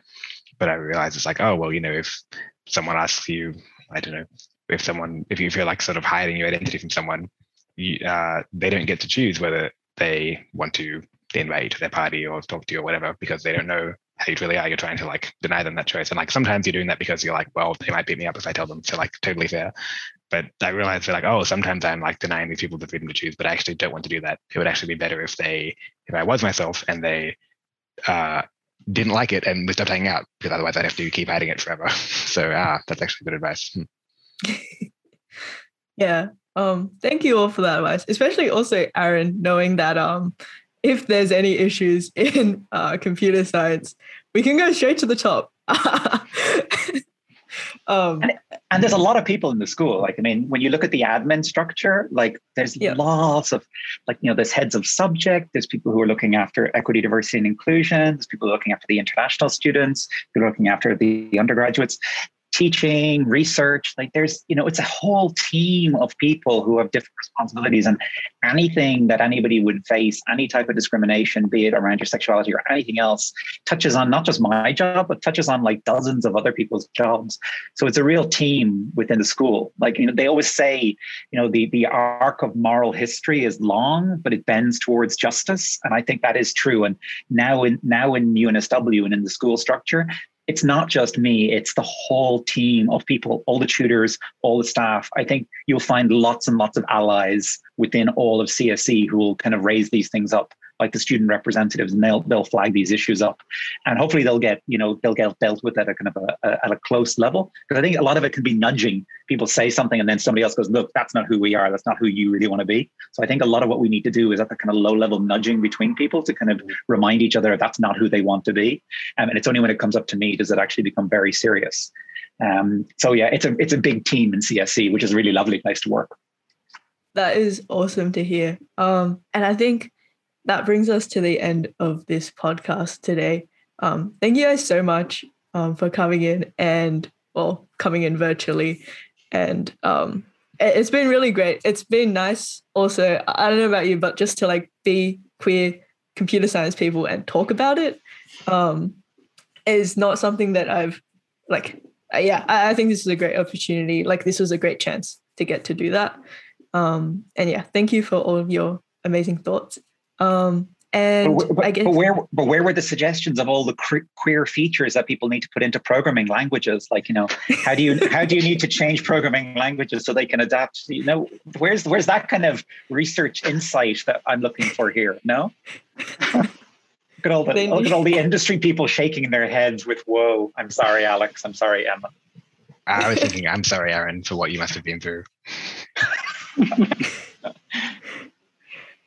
but i realized it's like oh well you know if someone asks you i don't know if someone if you feel like sort of hiding your identity from someone you, uh, they don't get to choose whether they want to invite you to their party or talk to you or whatever because they don't know how you really are. You're trying to like deny them that choice. And like sometimes you're doing that because you're like, well, they might beat me up if I tell them. So like totally fair. But I realized they're like, oh, sometimes I'm like denying these people the freedom to choose, but I actually don't want to do that. It would actually be better if they, if I was myself and they uh, didn't like it and we stopped hanging out because otherwise I'd have to keep hiding it forever. so ah, that's actually good advice. Hmm. yeah. Um, thank you all for that advice, especially also Aaron, knowing that um, if there's any issues in uh, computer science, we can go straight to the top. Um, and, and, there's a lot of people in the school. Like, I mean, when you look at the admin structure, like there's yeah. lots of, like, you know, there's heads of subject, there's people who are looking after equity, diversity, and inclusion, there's people looking after the international students, people looking after the undergraduates teaching, research. Like there's, you know, it's a whole team of people who have different responsibilities. And anything that anybody would face, any type of discrimination, be it around your sexuality or anything else, touches on not just my job, but touches on like dozens of other people's jobs. So it's a real team within the school. Like, you know, they always say, you know, the, the arc of moral history is long, but it bends towards justice. And I think that is true. And now in now in UNSW and in the school structure, it's not just me, it's the whole team of people, all the tutors, all the staff. I think you'll find lots and lots of allies within all of CSE who will kind of raise these things up like the student representatives, and they'll they'll flag these issues up, and hopefully they'll get you know they'll get dealt with at a kind of a, a at a close level. Because I think a lot of it can be nudging. People say something, and then somebody else goes, "Look, that's not who we are. That's not who you really want to be." So I think a lot of what we need to do is at the kind of low level nudging between people to kind of remind each other that's not who they want to be, um, and it's only when it comes up to me does it actually become very serious. Um, so yeah, it's a it's a big team in CSE, which is a really lovely place to work. That is awesome to hear. Um, and I think that brings us to the end of this podcast today. Um, thank you guys so much um, for coming in and well, coming in virtually. And um, it, it's been really great. It's been nice. Also, I don't know about you, but just to like be queer computer science people and talk about it um, is not something that I've like. Uh, yeah, I, I think this is a great opportunity. Like this was a great chance to get to do that. Um, and yeah, thank you for all of your amazing thoughts. Um, and but, but, I guess, but where but where were the suggestions of all the queer features that people need to put into programming languages? Like you know, how do you how do you need to change programming languages so they can adapt? You know, where's where's that kind of research insight that I'm looking for here? No. look at all the look at all the industry people shaking their heads with "Whoa!" I'm sorry, Alex. I'm sorry, Emma. I was thinking, I'm sorry, Aaron, for what you must have been through.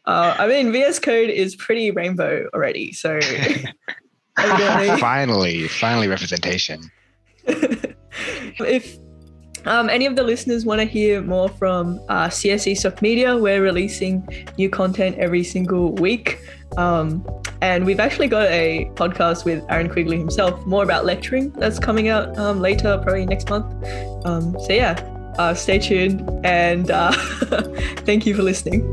Uh, I mean, VS Code is pretty rainbow already, so finally, finally representation. if um, any of the listeners want to hear more from uh, CSESoc Media, we're releasing new content every single week. Um, and we've actually got a podcast with Aaron Quigley himself, more about lecturing, that's coming out um, later, probably next month. Um, so, yeah, uh, stay tuned and uh, thank you for listening.